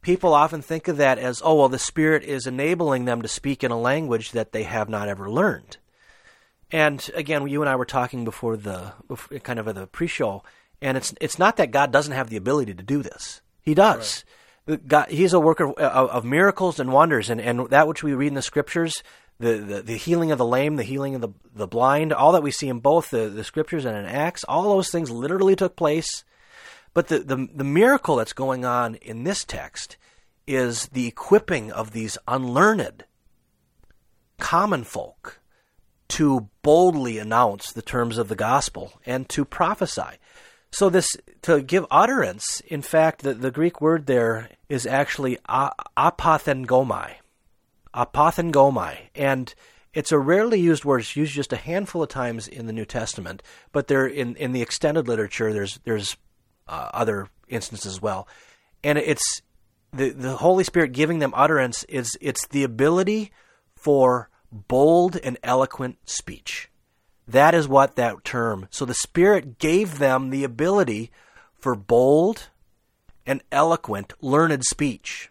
People often think of that as, oh well, the Spirit is enabling them to speak in a language that they have not ever learned. And again, you and I were talking before the before, kind of the pre-show and it's it's not that God doesn't have the ability to do this. He does. Right. God, he's a worker of, of, miracles and wonders, and, and that which we read in the scriptures, the, the, the, healing of the lame, the healing of the, the blind, all that we see in both the, the scriptures and in Acts, all those things literally took place. But the, the, the miracle that's going on in this text is the equipping of these unlearned common folk to boldly announce the terms of the gospel and to prophesy. So this to give utterance, in fact, the, the Greek word there is actually apothengomai, apothengomai, and it's a rarely used word. It's used just a handful of times in the New Testament, but there in in the extended literature, there's there's uh, other instances as well, and it's the the Holy Spirit giving them utterance is it's the ability for bold and eloquent speech. That is what that term. So the Spirit gave them the ability for bold and eloquent, learned speech.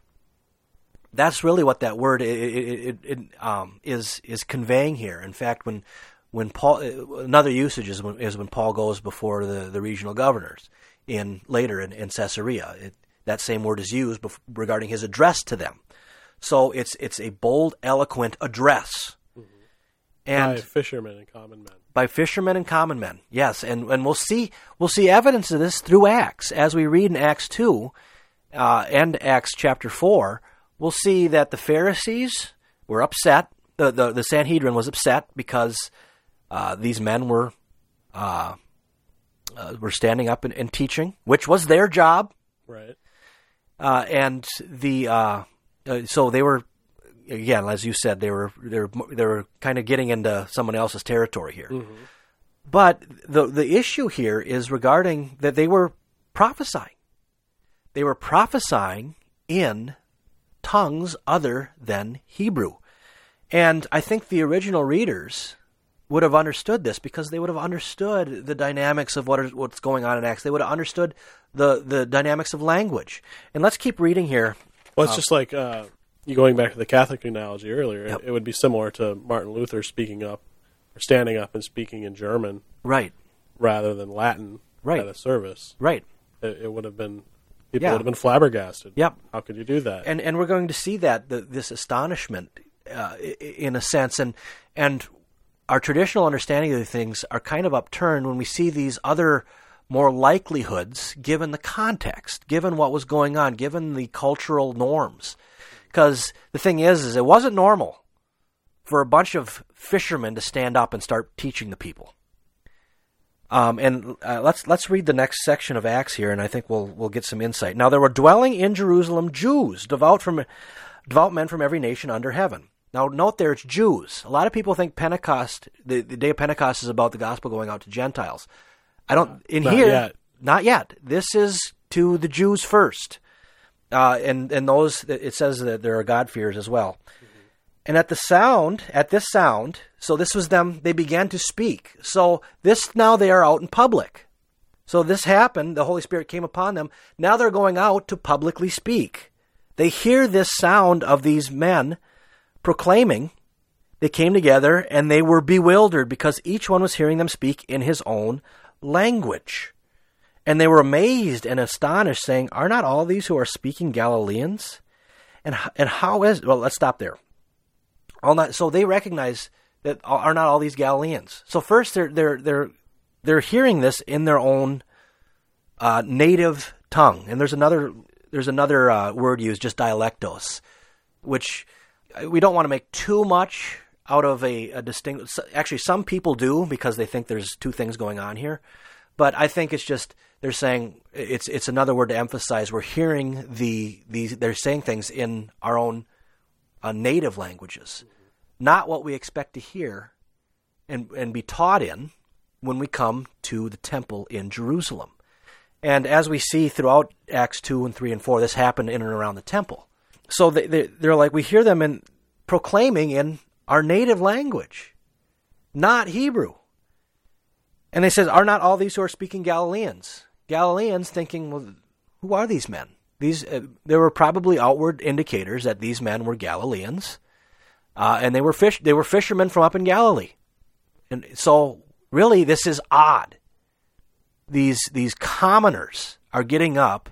That's really what that word it, it, it, um, is is conveying here. In fact, when when Paul another usage is when, is when Paul goes before the, the regional governors in later in, in Caesarea. That same word is used regarding his address to them. So it's it's a bold, eloquent address. And by fishermen and common men. by fishermen and common men. Yes, and and we'll see we'll see evidence of this through Acts as we read in Acts two uh, and Acts chapter four. We'll see that the Pharisees were upset. The the, the Sanhedrin was upset because uh, these men were uh, uh, were standing up and, and teaching, which was their job. Right. Uh, and the uh, uh, so they were again, as you said, they were they were they were kind of getting into someone else's territory here. But the the issue here is regarding that they were prophesying. They were prophesying in tongues other than Hebrew, and I think the original readers would have understood this because they would have understood the dynamics of what is, what's going on in Acts. They would have understood the the dynamics of language. And let's keep reading here. Well, it's just like uh, you going back to the Catholic analogy earlier. Yep. It, would be similar to Martin Luther speaking up or standing up and speaking in German Right, rather than Latin Right. at a service. right. It, it would have been people Yeah. would have been flabbergasted. Yep. How could you do that? and and we're going to see that the, this astonishment uh, in a sense and and our traditional understanding of things are kind of upturned when we see these other more likelihoods given the context given what was going on given the cultural norms because the thing is is it wasn't normal for a bunch of fishermen to stand up and start teaching the people um, and uh, let's let's read the next section of Acts here, and I think we'll we'll get some insight. Now there were dwelling in Jerusalem Jews, devout from devout men from every nation under heaven. Now note there it's Jews. A lot of people think Pentecost, the, the day of Pentecost, is about the gospel going out to Gentiles. I don't in Not here, yet. not yet. This is to the Jews first, uh, and and those it says that there are God fears as well. And at the sound, at this sound, so this was them, they began to speak. So this now they are out in public. So this happened, the Holy Spirit came upon them. Now they're going out to publicly speak. They hear this sound of these men proclaiming. They came together and they were bewildered because each one was hearing them speak in his own language. And they were amazed and astonished, saying, Are not all these who are speaking Galileans? And, and how is, well, let's stop there all not so they recognize that are not all these Galileans. So first they're they're they're they're hearing this in their own uh, native tongue, and there's another there's another uh, word used, just dialectos, which uh, we don't want to make too much out of a, a distinct. Actually, some people do because they think there's two things going on here, but I think it's just they're saying it's it's another word to emphasize. We're hearing the these they're saying things in our own uh, native languages, not what we expect to hear and, and be taught in when we come to the temple in Jerusalem. And as we see throughout Acts 2 and 3 and 4, this happened in and around the temple. So they, they, they're like, we hear them in proclaiming in our native language, not Hebrew. And they says, are not all these who are speaking Galileans? Galileans thinking, well, who are these men? These uh, there were probably outward indicators that these men were Galileans, uh, and they were fish they were fishermen from up in Galilee, and so really this is odd. These these commoners are getting up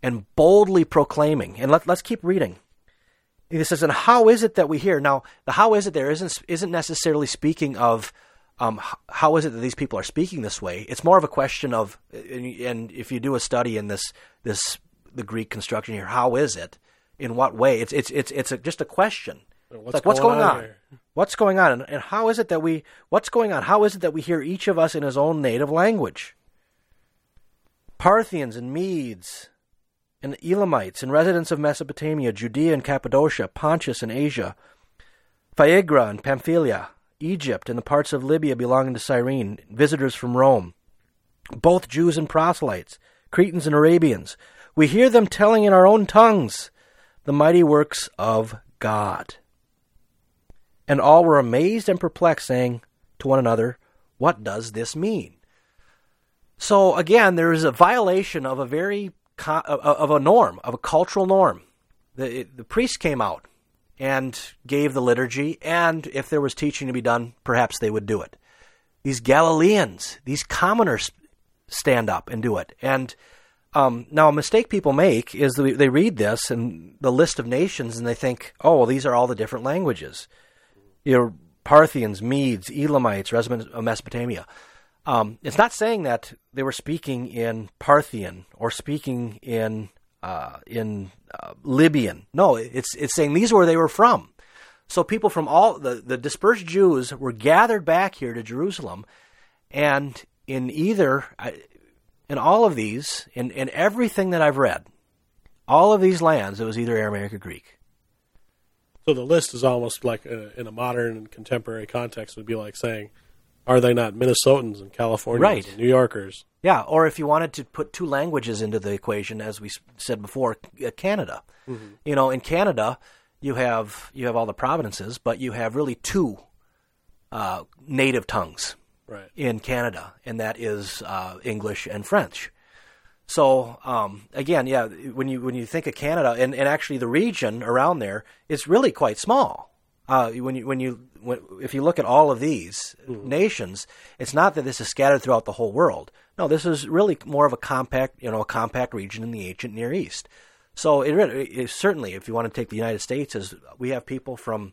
and boldly proclaiming, and let, let's keep reading. He says, and how is it that we hear now? The how is it there isn't isn't necessarily speaking of um, how is it that these people are speaking this way? It's more of a question of, and, if you do a study in this this the Greek construction here, how is it? In what way? It's it's it's it's a, just a question. What's like what's going going on on? What's going on? And, and how is it that we? What's going on? How is it that we hear each of us in his own native language? Parthians and Medes and Elamites and residents of Mesopotamia, Judea and Cappadocia, Pontus and Asia, Phrygia and Pamphylia, Egypt and the parts of Libya belonging to Cyrene, visitors from Rome, both Jews and proselytes, Cretans and Arabians. We hear them telling in our own tongues the mighty works of God. And all were amazed and perplexed, saying to one another, What does this mean? So again, there is a violation of a very of a norm, of a cultural norm. The the priest came out and gave the liturgy, and if there was teaching to be done, perhaps they would do it. these Galileans, these commoners stand up and do it. And um, now, a mistake people make is they read this and the list of nations and they think, oh, well, these are all the different languages. You know, Parthians, Medes, Elamites, residents of Mesopotamia. Um, it's not saying that they were speaking in Parthian or speaking in uh, in uh, Libyan. No, it's it's saying these are where they were from. So people from all the, the dispersed Jews were gathered back here to Jerusalem, and in either in all of these, in, in everything that I've read, all of these lands, it was either Aramaic or Greek. So the list is almost like a, in a modern and contemporary context would be like saying, are they not Minnesotans and Californians right. and New Yorkers? Yeah, or if you wanted to put two languages into the equation, as we said before, uh, Canada. Mm-hmm. You know, in Canada, you have you have all the provinces, but you have really two uh, native tongues right. in Canada, and that is uh, English and French. So um, again, yeah, when you when you think of Canada and, and actually the region around there, it's really quite small. Uh, when you when you when, if you look at all of these mm-hmm. nations, it's not that this is scattered throughout the whole world. No, this is really more of a compact, you know, a compact region in the ancient Near East. So it, it certainly, if you want to take the United States, as we have people from,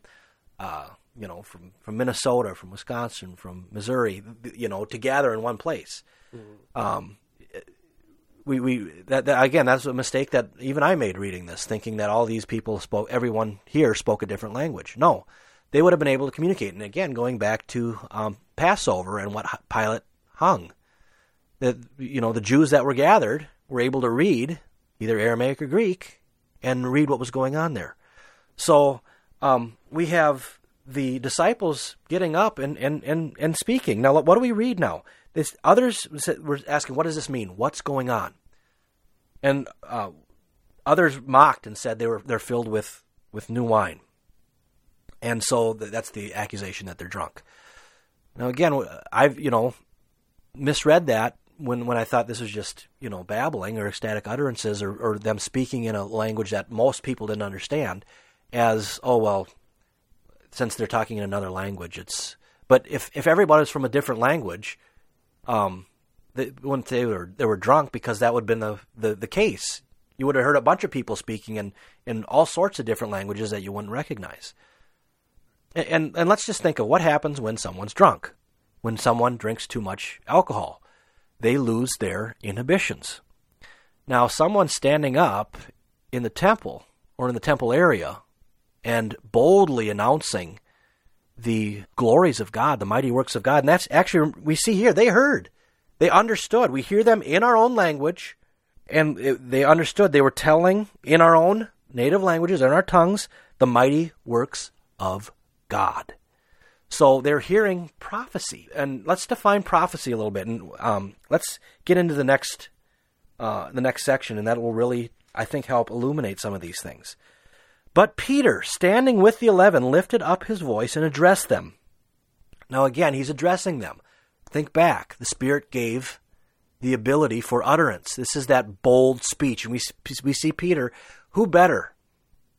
uh, you know, from, from Minnesota, from Wisconsin, from Missouri, you know, to gather in one place. Mm-hmm. Um, we, we that, that, again, that's a mistake that even I made reading this, thinking that all these people spoke, everyone here spoke a different language. No, they would have been able to communicate. And again, going back to um, Passover and what Pilate hung, that you know the Jews that were gathered were able to read either Aramaic or Greek, and read what was going on there. So um, we have the disciples getting up and, and, and, and speaking. Now, what do we read now? This, others were asking, what does this mean? What's going on? And uh, others mocked and said they were they're filled with, with new wine. And so that's the accusation that they're drunk. Now, again, I've, you know, misread that when when I thought this was just you know babbling or ecstatic utterances or, or them speaking in a language that most people didn't understand, as oh well, since they're talking in another language, it's. But if if everybody's from a different language, um, they they were they were drunk because that would have been the, the, the case. You would have heard a bunch of people speaking in, in all sorts of different languages that you wouldn't recognize. And, and and let's just think of what happens when someone's drunk, when someone drinks too much alcohol they lose their inhibitions. Now, someone standing up in the temple or in the temple area and boldly announcing the glories of God, the mighty works of God, and that's actually, we see here, they heard. They understood. We hear them in our own language, and they understood. They were telling in our own native languages, in our tongues, the mighty works of God. So they're hearing prophecy, and let's define prophecy a little bit, and um, let's get into the next uh, the next section, and that will really, I think, help illuminate some of these things. But Peter, standing with the eleven, lifted up his voice and addressed them. Now, again, he's addressing them. Think back. The Spirit gave the ability for utterance. This is that bold speech, and we we see Peter. Who better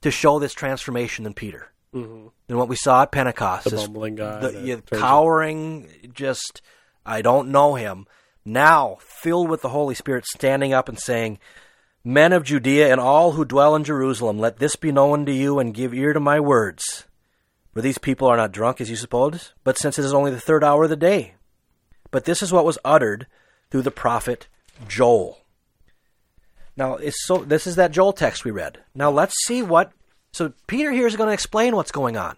to show this transformation than Peter? mm-hmm. than what we saw at Pentecost. The bumbling guy, the, cowering, just I don't know him. Now filled with the Holy Spirit, standing up and saying, "Men of Judea and all who dwell in Jerusalem, let this be known to you, and give ear to my words." For these people are not drunk, as you suppose, but since it is only the third hour of the day. But this is what was uttered through the prophet Joel. Now, it's so this is that Joel text we read. Now let's see what so Peter here is going to explain what's going on.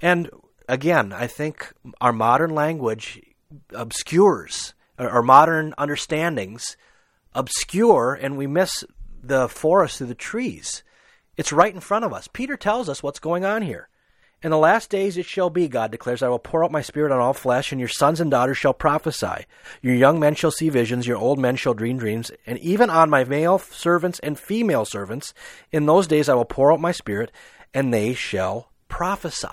And again, I think our modern language obscures, our modern understandings obscure, and we miss the forest through the trees. It's right in front of us. Peter tells us what's going on here. In the last days it shall be, God declares, I will pour out my spirit on all flesh, and your sons and daughters shall prophesy. Your young men shall see visions, your old men shall dream dreams, and even on my male servants and female servants, in those days I will pour out my spirit, and they shall prophesy.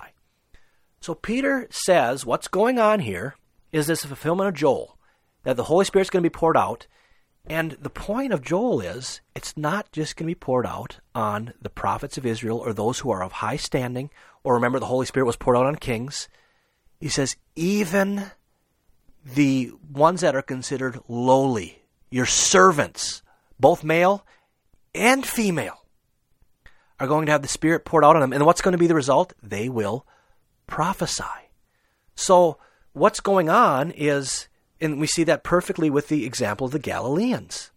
So Peter says what's going on here is this fulfillment of Joel, that the Holy Spirit's going to be poured out, and the point of Joel is it's not just going to be poured out on the prophets of Israel or those who are of high standing, or remember the Holy Spirit was poured out on kings. He says, even the ones that are considered lowly, your servants, both male and female, are going to have the Spirit poured out on them. And what's going to be the result? They will prophesy. So, what's going on is, and we see that perfectly with the example of the Galileans.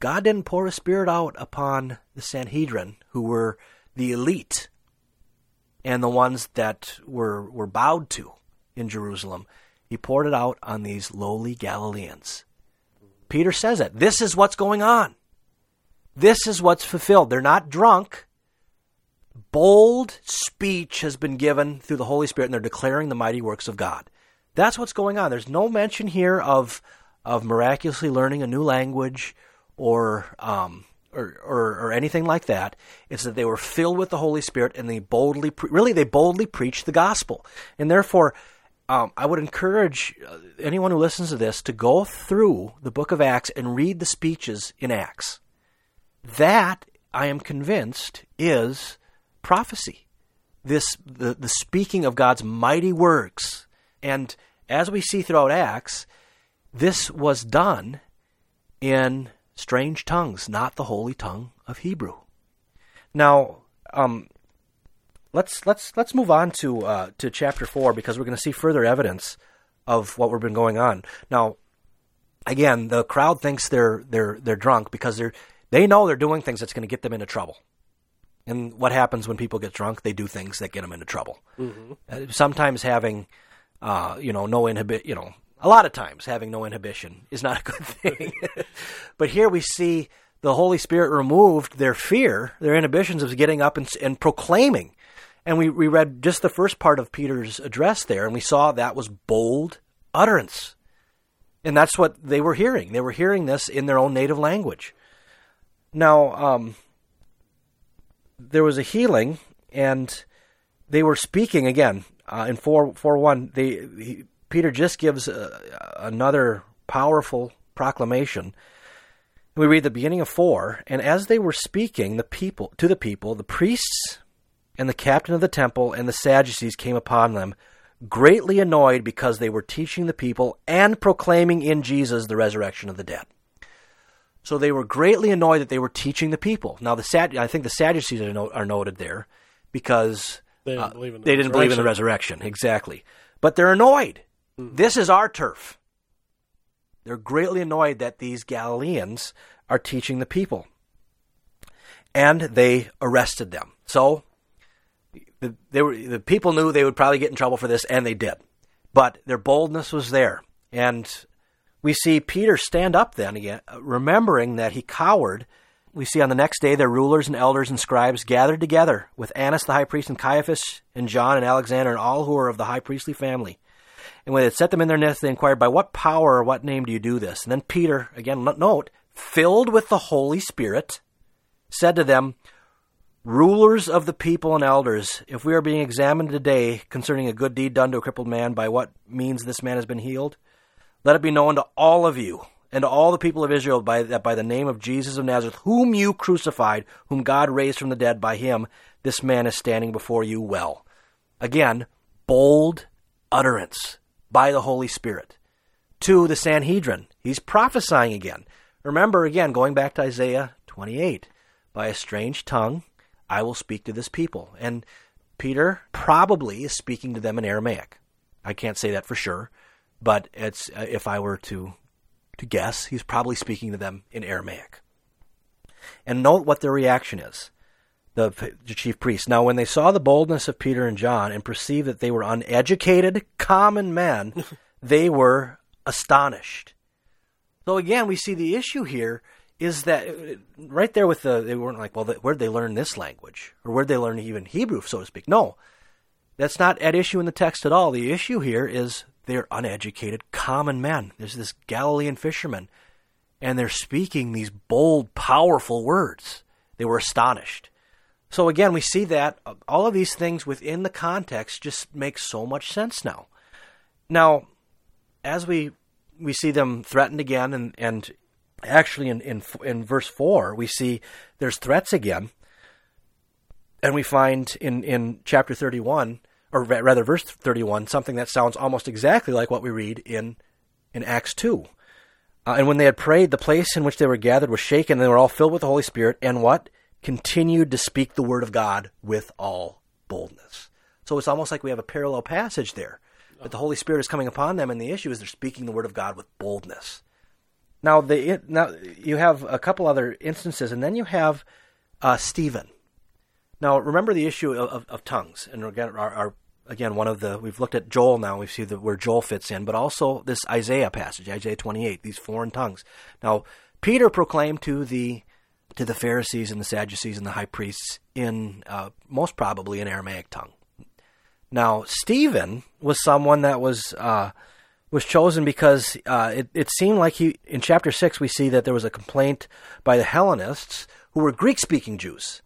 God didn't pour a Spirit out upon the Sanhedrin, who were the elite and the ones that were, were bowed to in Jerusalem. He poured it out on these lowly Galileans. Peter says it. This is what's going on. This is what's fulfilled. They're not drunk. Bold speech has been given through the Holy Spirit, and they're declaring the mighty works of God. That's what's going on. There's no mention here of of miraculously learning a new language or um, or, or, or, anything like that. It's that they were filled with the Holy Spirit and they boldly, pre- really, they boldly preached the gospel. And therefore, um, I would encourage uh, anyone who listens to this to go through the book of Acts and read the speeches in Acts. That, I am convinced, is prophecy. This the, the speaking of God's mighty works. And as we see throughout Acts, this was done in strange tongues, not the holy tongue of Hebrew. Now, um, let's let's let's move on to uh, to chapter four because we're going to see further evidence of what we've been going on. Now, again, the crowd thinks they're they're they're drunk because they're they know they're doing things that's going to get them into trouble. And what happens when people get drunk? They do things that get them into trouble. Mm-hmm. Uh, sometimes having, uh, you know, no inhibit, you know, a lot of times having no inhibition is not a good thing. but here we see the Holy Spirit removed their fear, their inhibitions of getting up and, and proclaiming and we, we read just the first part of Peter's address there, and we saw that was bold utterance. And that's what they were hearing. They were hearing this in their own native language. Now, um, there was a healing, and they were speaking again uh, in 4, 4 1. They, he, Peter just gives uh, another powerful proclamation. We read the beginning of 4, and as they were speaking the people to the people, the priests and the captain of the temple and the Sadducees came upon them, greatly annoyed because they were teaching the people and proclaiming in Jesus the resurrection of the dead. So they were greatly annoyed that they were teaching the people. Now, the Sad- I think the Sadducees are, no- are noted there because they didn't, uh, believe, in the they didn't believe in the resurrection. Exactly. But they're annoyed. Mm-hmm. This is our turf. They're greatly annoyed that these Galileans are teaching the people. And they arrested them. So the, they were, the people knew they would probably get in trouble for this, and they did. But their boldness was there. And we see Peter stand up then again, remembering that he cowered. We see on the next day their rulers and elders and scribes gathered together with Annas the high priest and Caiaphas and John and Alexander and all who were of the high priestly family. And when they had set them in their nest, they inquired, By what power or what name do you do this? And then Peter, again, note, filled with the Holy Spirit, said to them, Rulers of the people and elders, if we are being examined today concerning a good deed done to a crippled man, by what means this man has been healed, let it be known to all of you and to all the people of Israel by, that by the name of Jesus of Nazareth, whom you crucified, whom God raised from the dead, by him this man is standing before you well. Again, bold utterance by the Holy Spirit. To the Sanhedrin, he's prophesying again. Remember, again, going back to Isaiah 28, by a strange tongue I will speak to this people. And Peter probably is speaking to them in Aramaic. I can't say that for sure, but it's uh, if I were to to guess, he's probably speaking to them in Aramaic. And note what their reaction is. The, the chief priests. Now, when they saw the boldness of Peter and John and perceived that they were uneducated, common men, they were astonished. So again, we see the issue here is that right there with the they weren't like well where'd they learn this language or where'd they learn even hebrew so to speak no that's not at issue in the text at all the issue here is they're uneducated common men there's this galilean fisherman and they're speaking these bold powerful words. They were astonished. So again we see that all of these things within the context just make so much sense now. Now as we we see them threatened again and and actually in, in in verse four we see there's threats again, and we find in in chapter thirty one or rather verse thirty one something that sounds almost exactly like what we read in in Acts 2. Uh, and when they had prayed, the place in which they were gathered was shaken, and they were all filled with the Holy Spirit, and what? Continued to speak the word of God with all boldness. So it's almost like we have a parallel passage there. That the Holy Spirit is coming upon them, and the issue is they're speaking the word of God with boldness. Now, the, now you have a couple other instances, and then you have uh, Stephen. Now, remember the issue of, of, of tongues, and again, our, our, again, one of the we've looked at Joel now. We see the, where Joel fits in, but also this Isaiah passage, Isaiah twenty-eight, these foreign tongues. Now, Peter proclaimed to the to the Pharisees and the Sadducees and the high priests in uh, most probably an Aramaic tongue. Now, Stephen was someone that was uh, was chosen because uh, it, it seemed like he in chapter six we see that there was a complaint by the Hellenists who were Greek speaking Jews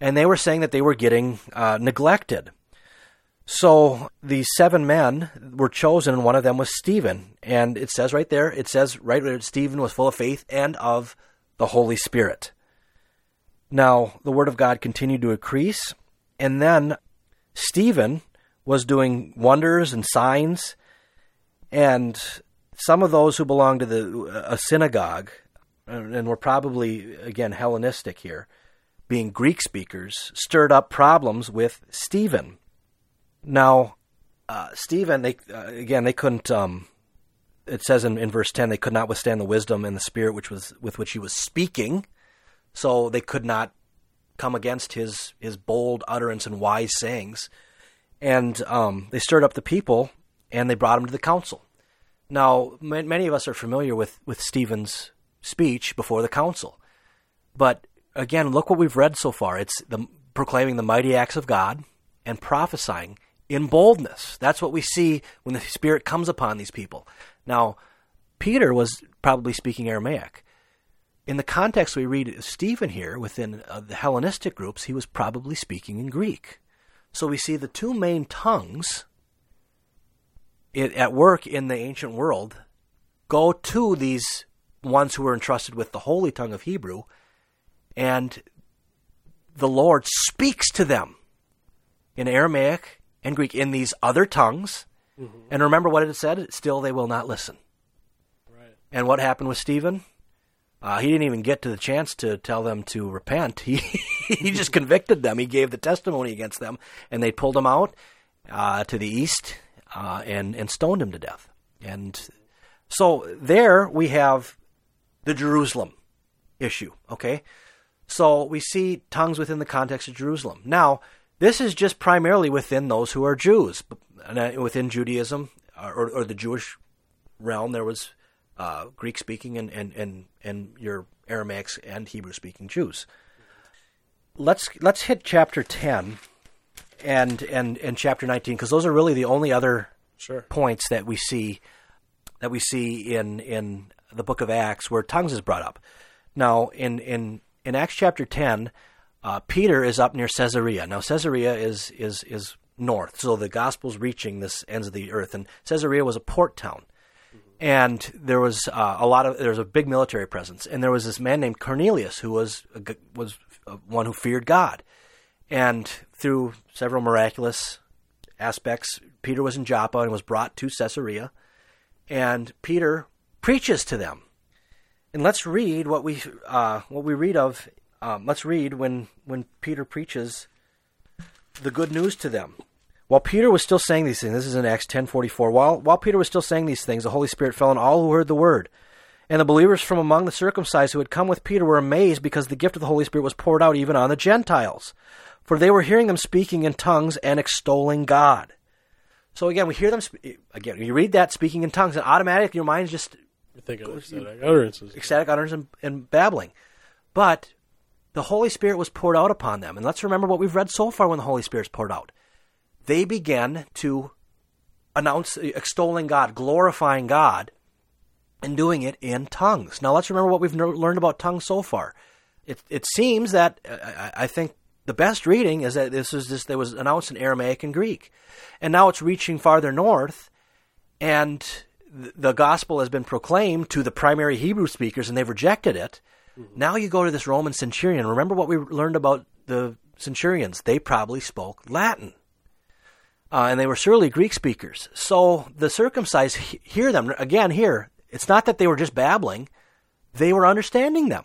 and they were saying that they were getting uh, neglected. So these seven men were chosen, and one of them was Stephen. And it says right there, it says right there, Stephen was full of faith and of the Holy Spirit. Now, the Word of God continued to increase, and then Stephen was doing wonders and signs, and some of those who belonged to the a synagogue, and were probably again Hellenistic here, being Greek speakers, stirred up problems with Stephen. Now, uh, Stephen, they uh, again they couldn't. Um, it says in, in verse ten they could not withstand the wisdom and the spirit which was with which he was speaking, so they could not come against his his bold utterance and wise sayings, and um, they stirred up the people and they brought him to the council. Now, many of us are familiar with with Stephen's speech before the council, but again, look what we've read so far. It's the, proclaiming the mighty acts of God and prophesying in boldness. That's what we see when the Spirit comes upon these people. Now, Peter was probably speaking Aramaic. In the context we read Stephen here within uh, the Hellenistic groups, he was probably speaking in Greek. So we see the two main tongues at work in the ancient world go to these ones who were entrusted with the holy tongue of Hebrew and the Lord speaks to them in Aramaic and Greek in these other tongues. Mm-hmm. And remember what it said? Still, they will not listen. Right. And what happened with Stephen? Uh, he didn't even get to the chance to tell them to repent. He he just convicted them. He gave the testimony against them, and they pulled him out uh, to the east uh, and and stoned him to death. And so there we have the Jerusalem issue. Okay, so we see tongues within the context of Jerusalem. Now, this is just primarily within those who are Jews. Uh, within Judaism or, or the Jewish realm, there was uh, Greek speaking and, and, and, and your Aramaics and Hebrew speaking Jews. Let's let's hit chapter ten and and, and chapter nineteen because those are really the only other sure. points that we see that we see in in the book of Acts where tongues is brought up. Now in in in Acts chapter 10, uh, Peter is up near Caesarea. Now, Caesarea is, is, is north, so the gospel's reaching this ends of the earth. And Caesarea was a port town. And there was uh, a lot of there was a big military presence, and there was this man named Cornelius who was was one who feared God, and through several miraculous aspects, Peter was in Joppa and was brought to Caesarea, and Peter preaches to them and let's read what we uh, what we read of. Um, let's read when when Peter preaches the good news to them. While Peter was still saying these things, this is in Acts ten forty four. While while Peter was still saying these things, the Holy Spirit fell on all who heard the word. And the believers from among the circumcised who had come with Peter were amazed because the gift of the Holy Spirit was poured out even on the Gentiles. For they were hearing them speaking in tongues and extolling God. So again, we hear them, sp- again, you read that speaking in tongues, and automatically your mind just think of ecstatic utterances. Ecstatic utterances and, and babbling. But the Holy Spirit was poured out upon them. And let's remember what we've read so far when the Holy Spirit's poured out. They began to announce, extolling God, glorifying God, and doing it in tongues. Now let's remember what we've learned about tongues so far. It, it seems that, uh, I, I think the best reading is that this is this, there was announced in Aramaic and Greek. And now it's reaching farther north, and the gospel has been proclaimed to the primary Hebrew speakers and they've rejected it. Mm-hmm. Now you go to this Roman centurion. Remember what we learned about the centurions? They probably spoke Latin. uh, and they were surely Greek speakers. So the circumcised he- hear them again. Here, it's not that they were just babbling; they were understanding them.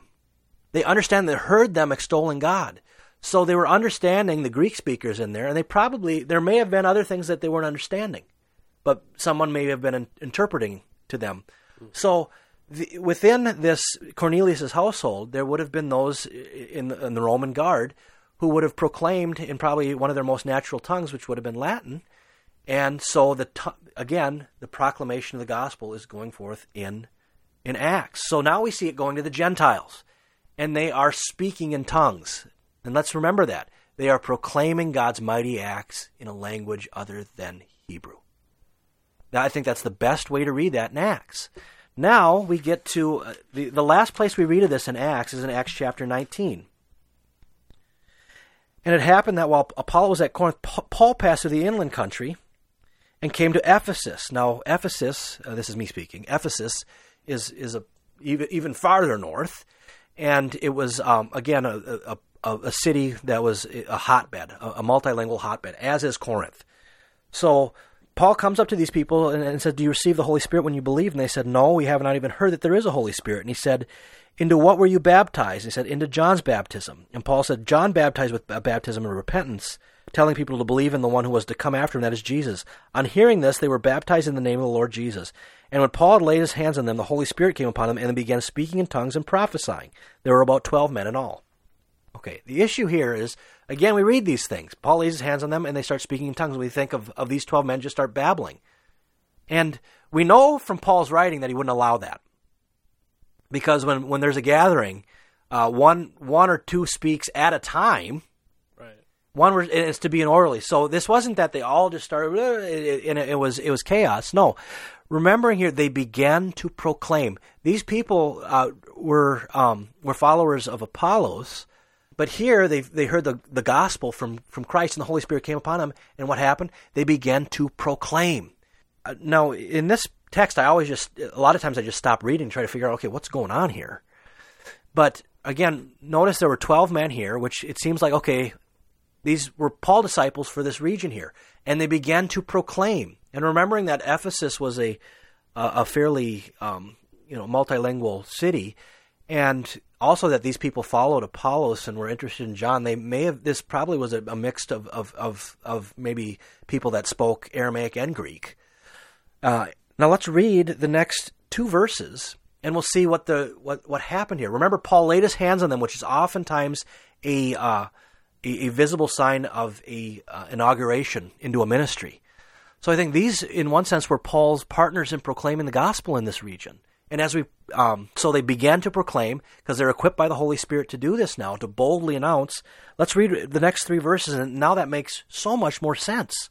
They understand. They heard them extolling God. So they were understanding the Greek speakers in there, and they probably there may have been other things that they weren't understanding, but someone may have been in- interpreting to them. So the, within this Cornelius's household, there would have been those in, in the Roman guard who would have proclaimed in probably one of their most natural tongues, which would have been Latin. And so the t- again, the proclamation of the gospel is going forth in in Acts. So now we see it going to the Gentiles, and they are speaking in tongues. And let's remember that they are proclaiming God's mighty acts in a language other than Hebrew. I think that's the best way to read that in Acts. Now we get to uh, the, the last place we read of this in Acts is in Acts chapter 19. And it happened that while Apollos was at Corinth, Paul passed through the inland country and came to Ephesus. Now, Ephesus, uh, this is me speaking, Ephesus is, is a, even, even farther north. And it was, um, again, a, a, a, a, city that was a hotbed, a, a multilingual hotbed, as is Corinth. So Paul comes up to these people and, and says, Do you receive the Holy Spirit when you believe? And they said, No, we have not even heard that there is a Holy Spirit. And he said, Into what were you baptized? And he said, Into John's baptism. And Paul said, John baptized with a baptism of repentance, telling people to believe in the one who was to come after him, that is Jesus. On hearing this, they were baptized in the name of the Lord Jesus. And when Paul had laid his hands on them, the Holy Spirit came upon them, and they began speaking in tongues and prophesying. There were about twelve men in all. Okay, the issue here is again, we read these things. Paul lays his hands on them and they start speaking in tongues. We think of, of these 12 men just start babbling. And we know from Paul's writing that he wouldn't allow that. Because when, when there's a gathering, uh, one, one or two speaks at a time. Right. One is to be an orderly. So this wasn't that they all just started, and it, it was, it was chaos. No. Remembering here, they began to proclaim. These people uh, were, um, were followers of Apollos but here they they heard the, the gospel from, from Christ and the Holy Spirit came upon them. And what happened? They began to proclaim. Uh, now, in this text, I always just, a lot of times I just stop reading and try to figure out, okay, what's going on here? But again, notice there were 12 men here, which it seems like, okay, these were Paul disciples for this region here. And they began to proclaim. And remembering that Ephesus was a, a, a fairly, um, you know, multilingual city, and also that these people followed Apollos and were interested in John. They may have this probably was a, a mix of, of, of of maybe people that spoke Aramaic and Greek. Uh, now let's read the next two verses, and we'll see what the what what happened here. Remember, Paul laid his hands on them, which is oftentimes a uh, a, a, visible sign of a uh, inauguration into a ministry. So I think these, in one sense, were Paul's partners in proclaiming the gospel in this region. And as we, um, so they began to proclaim, because they're equipped by the Holy Spirit to do this now, to boldly announce. Let's read the next three verses, and now that makes so much more sense.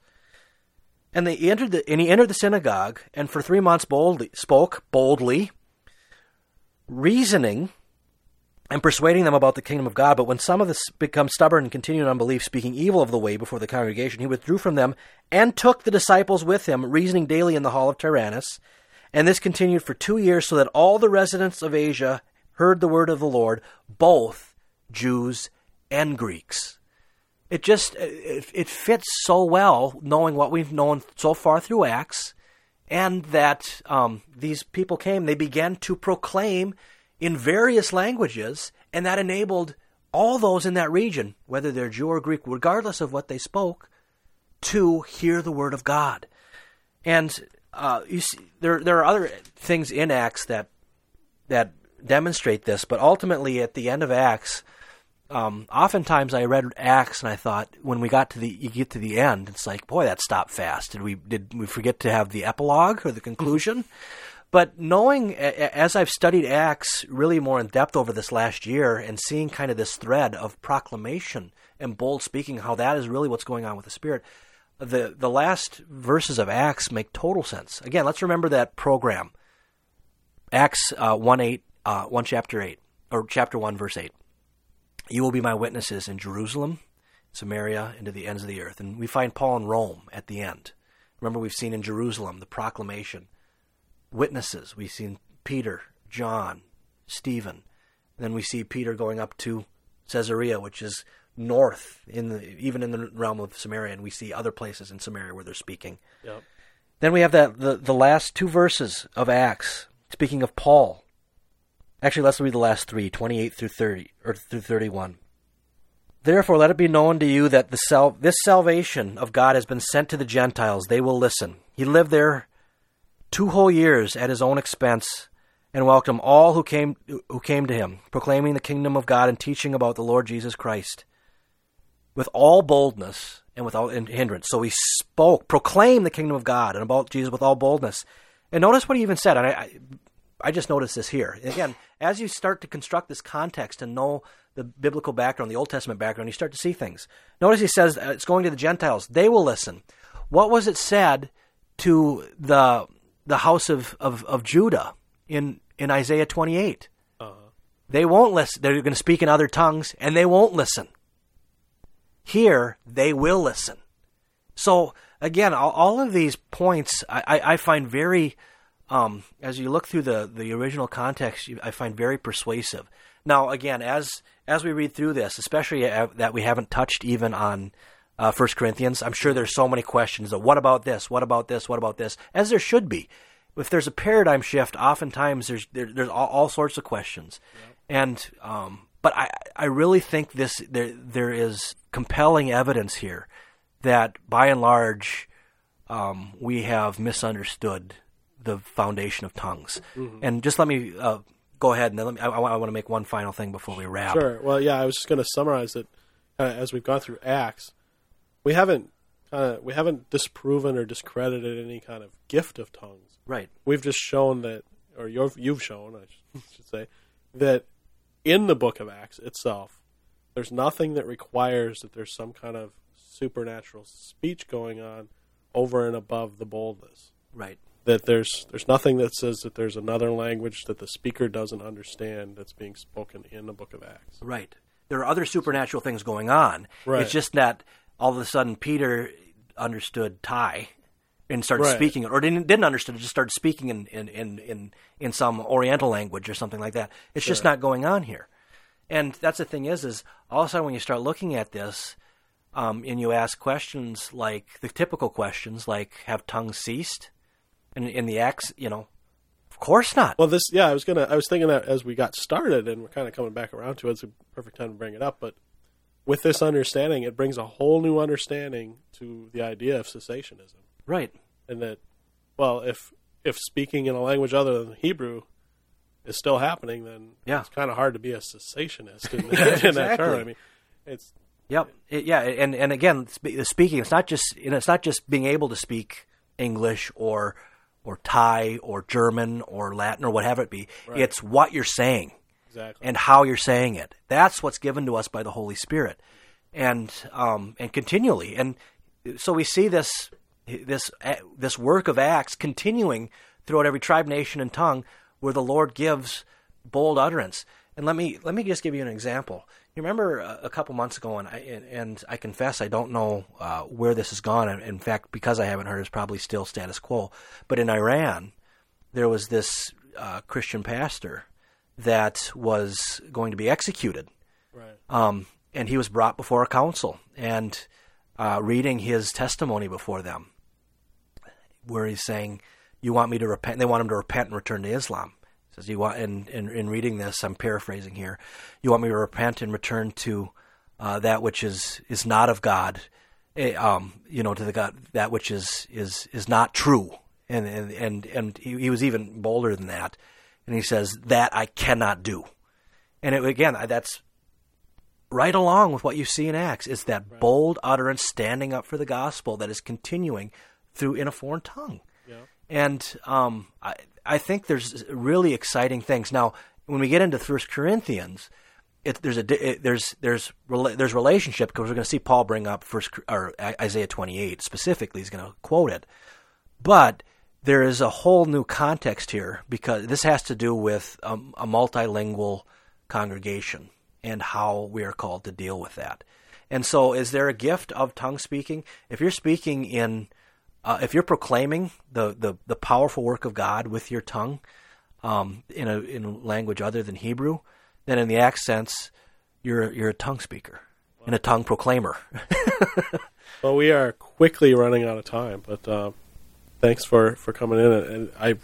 And they entered the, and he entered the synagogue, and for three months boldly spoke boldly, reasoning and persuading them about the kingdom of God. But when some of them become stubborn and continued in unbelief, speaking evil of the way before the congregation, he withdrew from them and took the disciples with him, reasoning daily in the hall of Tyrannus. And this continued for two years, so that all the residents of Asia heard the word of the Lord, both Jews and Greeks. It just it, it fits so well, knowing what we've known so far through Acts, and that um, these people came. They began to proclaim in various languages, and that enabled all those in that region, whether they're Jew or Greek, regardless of what they spoke, to hear the word of God. And uh, you see, there there are other things in Acts that that demonstrate this, but ultimately at the end of Acts, um, oftentimes I read Acts and I thought when we got to the you get to the end, it's like boy that stopped fast. Did we did we forget to have the epilogue or the conclusion? but knowing as I've studied Acts really more in depth over this last year and seeing kind of this thread of proclamation and bold speaking, how that is really what's going on with the Spirit the the last verses of Acts make total sense. Again, let's remember that program. Acts uh, one eight uh, one chapter eight or chapter one verse eight. You will be my witnesses in Jerusalem, Samaria, and to the ends of the earth. And we find Paul in Rome at the end. Remember, we've seen in Jerusalem the proclamation, witnesses. We've seen Peter, John, Stephen. Then we see Peter going up to Caesarea, which is north in the even in the realm of Samaria, and we see other places in Samaria where they're speaking. Yep. Then we have that the, the last two verses of Acts, speaking of Paul. Actually, let's read the last three, 28 through 30, or through 31. Therefore, let it be known to you that the sal- this salvation of God has been sent to the Gentiles. They will listen. He lived there two whole years at his own expense and welcomed all who came, who came to him, proclaiming the kingdom of God and teaching about the Lord Jesus Christ with all boldness and without hindrance. So he spoke, proclaimed the kingdom of God and about Jesus with all boldness. And notice what he even said. And I, I, I just noticed this here. Again, as you start to construct this context and know the biblical background, the Old Testament background, you start to see things. Notice he says uh, it's going to the Gentiles. They will listen. What was it said to the the house of, of, of Judah in, in Isaiah 28? Uh-huh. They won't listen. They're going to speak in other tongues, and they won't listen. Here, they will listen. So, again, all, of these points I, I, find very, um, as you look through the, the original context, I find very persuasive. Now, again, as as we read through this, especially that we haven't touched even on uh, First Corinthians, I'm sure there's so many questions. Of what about this? What about this? What about this? As there should be. If there's a paradigm shift, oftentimes there's there, there's all, all, sorts of questions, and um, but I I really think this there there is compelling evidence here that by and large um, we have misunderstood the foundation of tongues. Mm-hmm. And just let me uh, go ahead and then let me, I, I, want to make one final thing before we wrap. Sure. Well, yeah, I was just going to summarize it uh, as we've gone through Acts. We haven't uh, we haven't disproven or discredited any kind of gift of tongues. Right. We've just shown that, or you've, you've shown, I should say, that in the book of Acts itself, there's nothing that requires that there's some kind of supernatural speech going on over and above the boldness. Right that there's there's nothing that says that there's another language that the speaker doesn't understand that's being spoken in the book of Acts. Right. There are other supernatural things going on. Right. It's just that all of a sudden Peter understood Thai and started right. speaking it, or didn't, didn't understand it, just started speaking in, in, in, in, in some Oriental language or something like that. It's sure. just not going on here. And that's the thing is, is all of a sudden when you start looking at this, um, and you ask questions like the typical questions like, have tongues ceased? And in the Acts, you know, of course not. Well, this, yeah, I was gonna, I was thinking that as we got started, and we're kind of coming back around to it. It's a perfect time to bring it up. But with this understanding, it brings a whole new understanding to the idea of cessationism. Right. And that, well, if if speaking in a language other than Hebrew is still happening, then yeah. it's kind of hard to be a cessationist in, exactly. in that term. I mean, it's Yep. It, yeah, and and again, speaking. It's not just you know, it's not just being able to speak English or or Thai or German or Latin or whatever it be. Right. It's what you're saying exactly. and how you're saying it. That's what's given to us by the Holy Spirit, and um, and continually. And so we see this this this work of Acts continuing throughout every tribe, nation, and tongue, where the Lord gives bold utterance. And let me let me just give you an example. You remember a, a couple months ago, and I, and I confess I don't know uh, where this has gone. In fact, because I haven't heard, it's probably still status quo. But in Iran, there was this uh, Christian pastor that was going to be executed. Right. Um, and he was brought before a council and uh, reading his testimony before them, where he's saying, "You want me to repent?" They want him to repent and return to Islam says you want in, in, in reading this i'm paraphrasing here you want me to repent and return to uh, that which is is not of god eh, um, you know to the god that which is is is not true and and and, and he, he, was even bolder than that and he says that i cannot do and it, again that's right along with what you see in acts is that right. bold utterance standing up for the gospel that is continuing through in a foreign tongue yeah. and um, I, I think there's really exciting things. Now, when we get into First Corinthians, it, there's a it, there's there's there's relationship because we're going to see Paul bring up First or Isaiah 28 specifically. He's going to quote it, but there is a whole new context here because this has to do with a, a multilingual congregation and how we are called to deal with that. And so, is there a gift of tongue speaking? If you're speaking in uh, if you're proclaiming the, the, the, powerful work of God with your tongue um, in, a, in a language other than Hebrew, then in the accents, you're, you're a tongue speaker. and a tongue proclaimer. well, we are quickly running out of time, but uh, thanks for, for coming in. And I,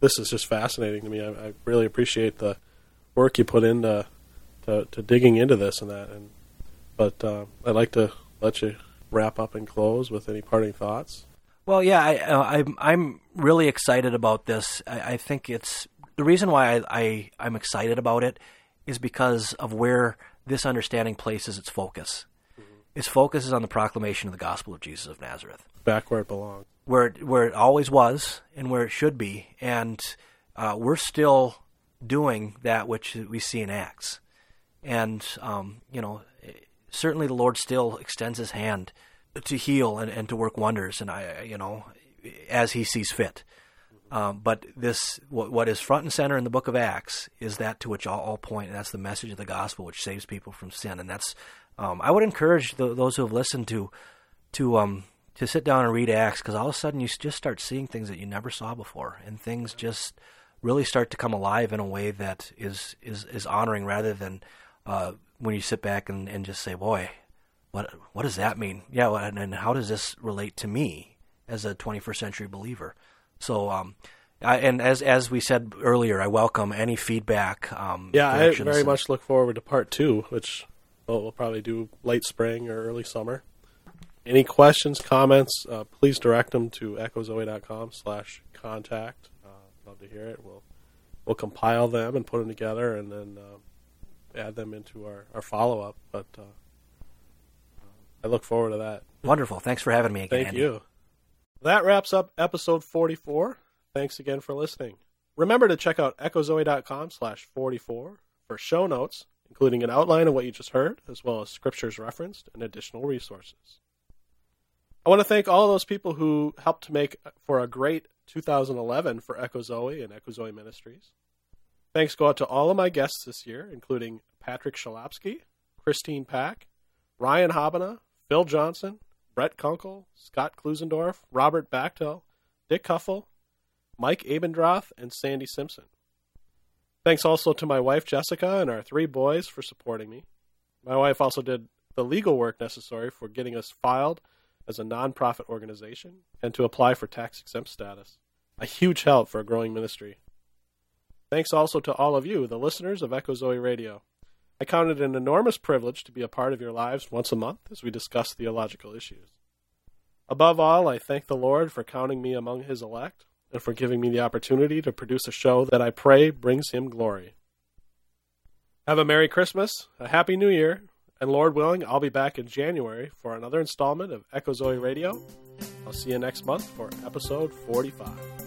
this is just fascinating to me. I, I really appreciate the work you put into to, to digging into this and that. And but uh, I'd like to let you wrap up and close with any parting thoughts. Well, yeah, I, uh, I'm I'm really excited about this. I, I think it's the reason why I, I I'm excited about it is because of where this understanding places its focus. Mm-hmm. Its focus is on the proclamation of the gospel of Jesus of Nazareth, back where it belongs, where it, where it always was, and where it should be. And uh, we're still doing that which we see in Acts. And um, you know, certainly the Lord still extends His hand to heal and, and to work wonders, and I, you know, as He sees fit. Um, but this, what, what is front and center in the book of Acts, is that to which all, all point, and that's the message of the gospel, which saves people from sin. And that's, um, I would encourage the, those who have listened to, to, um, to sit down and read Acts, because all of a sudden you just start seeing things that you never saw before, and things just really start to come alive in a way that is is, is honoring rather than uh, when you sit back and, and just say, "Boy, what what does that mean?" Yeah, and, and how does this relate to me as a 21st century believer? So, um, I, and as as we said earlier, I welcome any feedback. Um, yeah, I very much look forward to part two, which we'll, we'll, probably do late spring or early summer. Any questions, comments, uh, please direct them to echozoe.com slash contact. Uh, love to hear it. We'll we'll compile them and put them together, and then uh, add them into our, our follow up. But uh, I look forward to that. Wonderful. Thanks for having me again. Thank Andy. you. That wraps up episode 44. Thanks again for listening. Remember to check out echozoe.com slash 44 for show notes, including an outline of what you just heard, as well as scriptures referenced and additional resources. I want to thank all those people who helped to make for a great 2011 for Echo Zoe and Echo Zoe Ministries. Thanks go out to all of my guests this year, including Patrick Shalapsky, Christine Pack, Ryan Habbena, Phil Johnson, Brett Kunkel, Scott Klusendorf, Robert Bachtel, Dick Huffel, Mike Abendroth, and Sandy Simpson. Thanks also to my wife Jessica and our three boys for supporting me. My wife also did the legal work necessary for getting us filed as a nonprofit organization and to apply for tax exempt status. A huge help for a growing ministry. Thanks also to all of you, the listeners of Echo Zoe Radio. I count it an enormous privilege to be a part of your lives once a month as we discuss theological issues. Above all, I thank the Lord for counting me among his elect and for giving me the opportunity to produce a show that I pray brings him glory. Have a Merry Christmas, a Happy New Year, and Lord willing, I'll be back in January for another installment of Echo Zoe Radio. I'll see you next month for episode 45.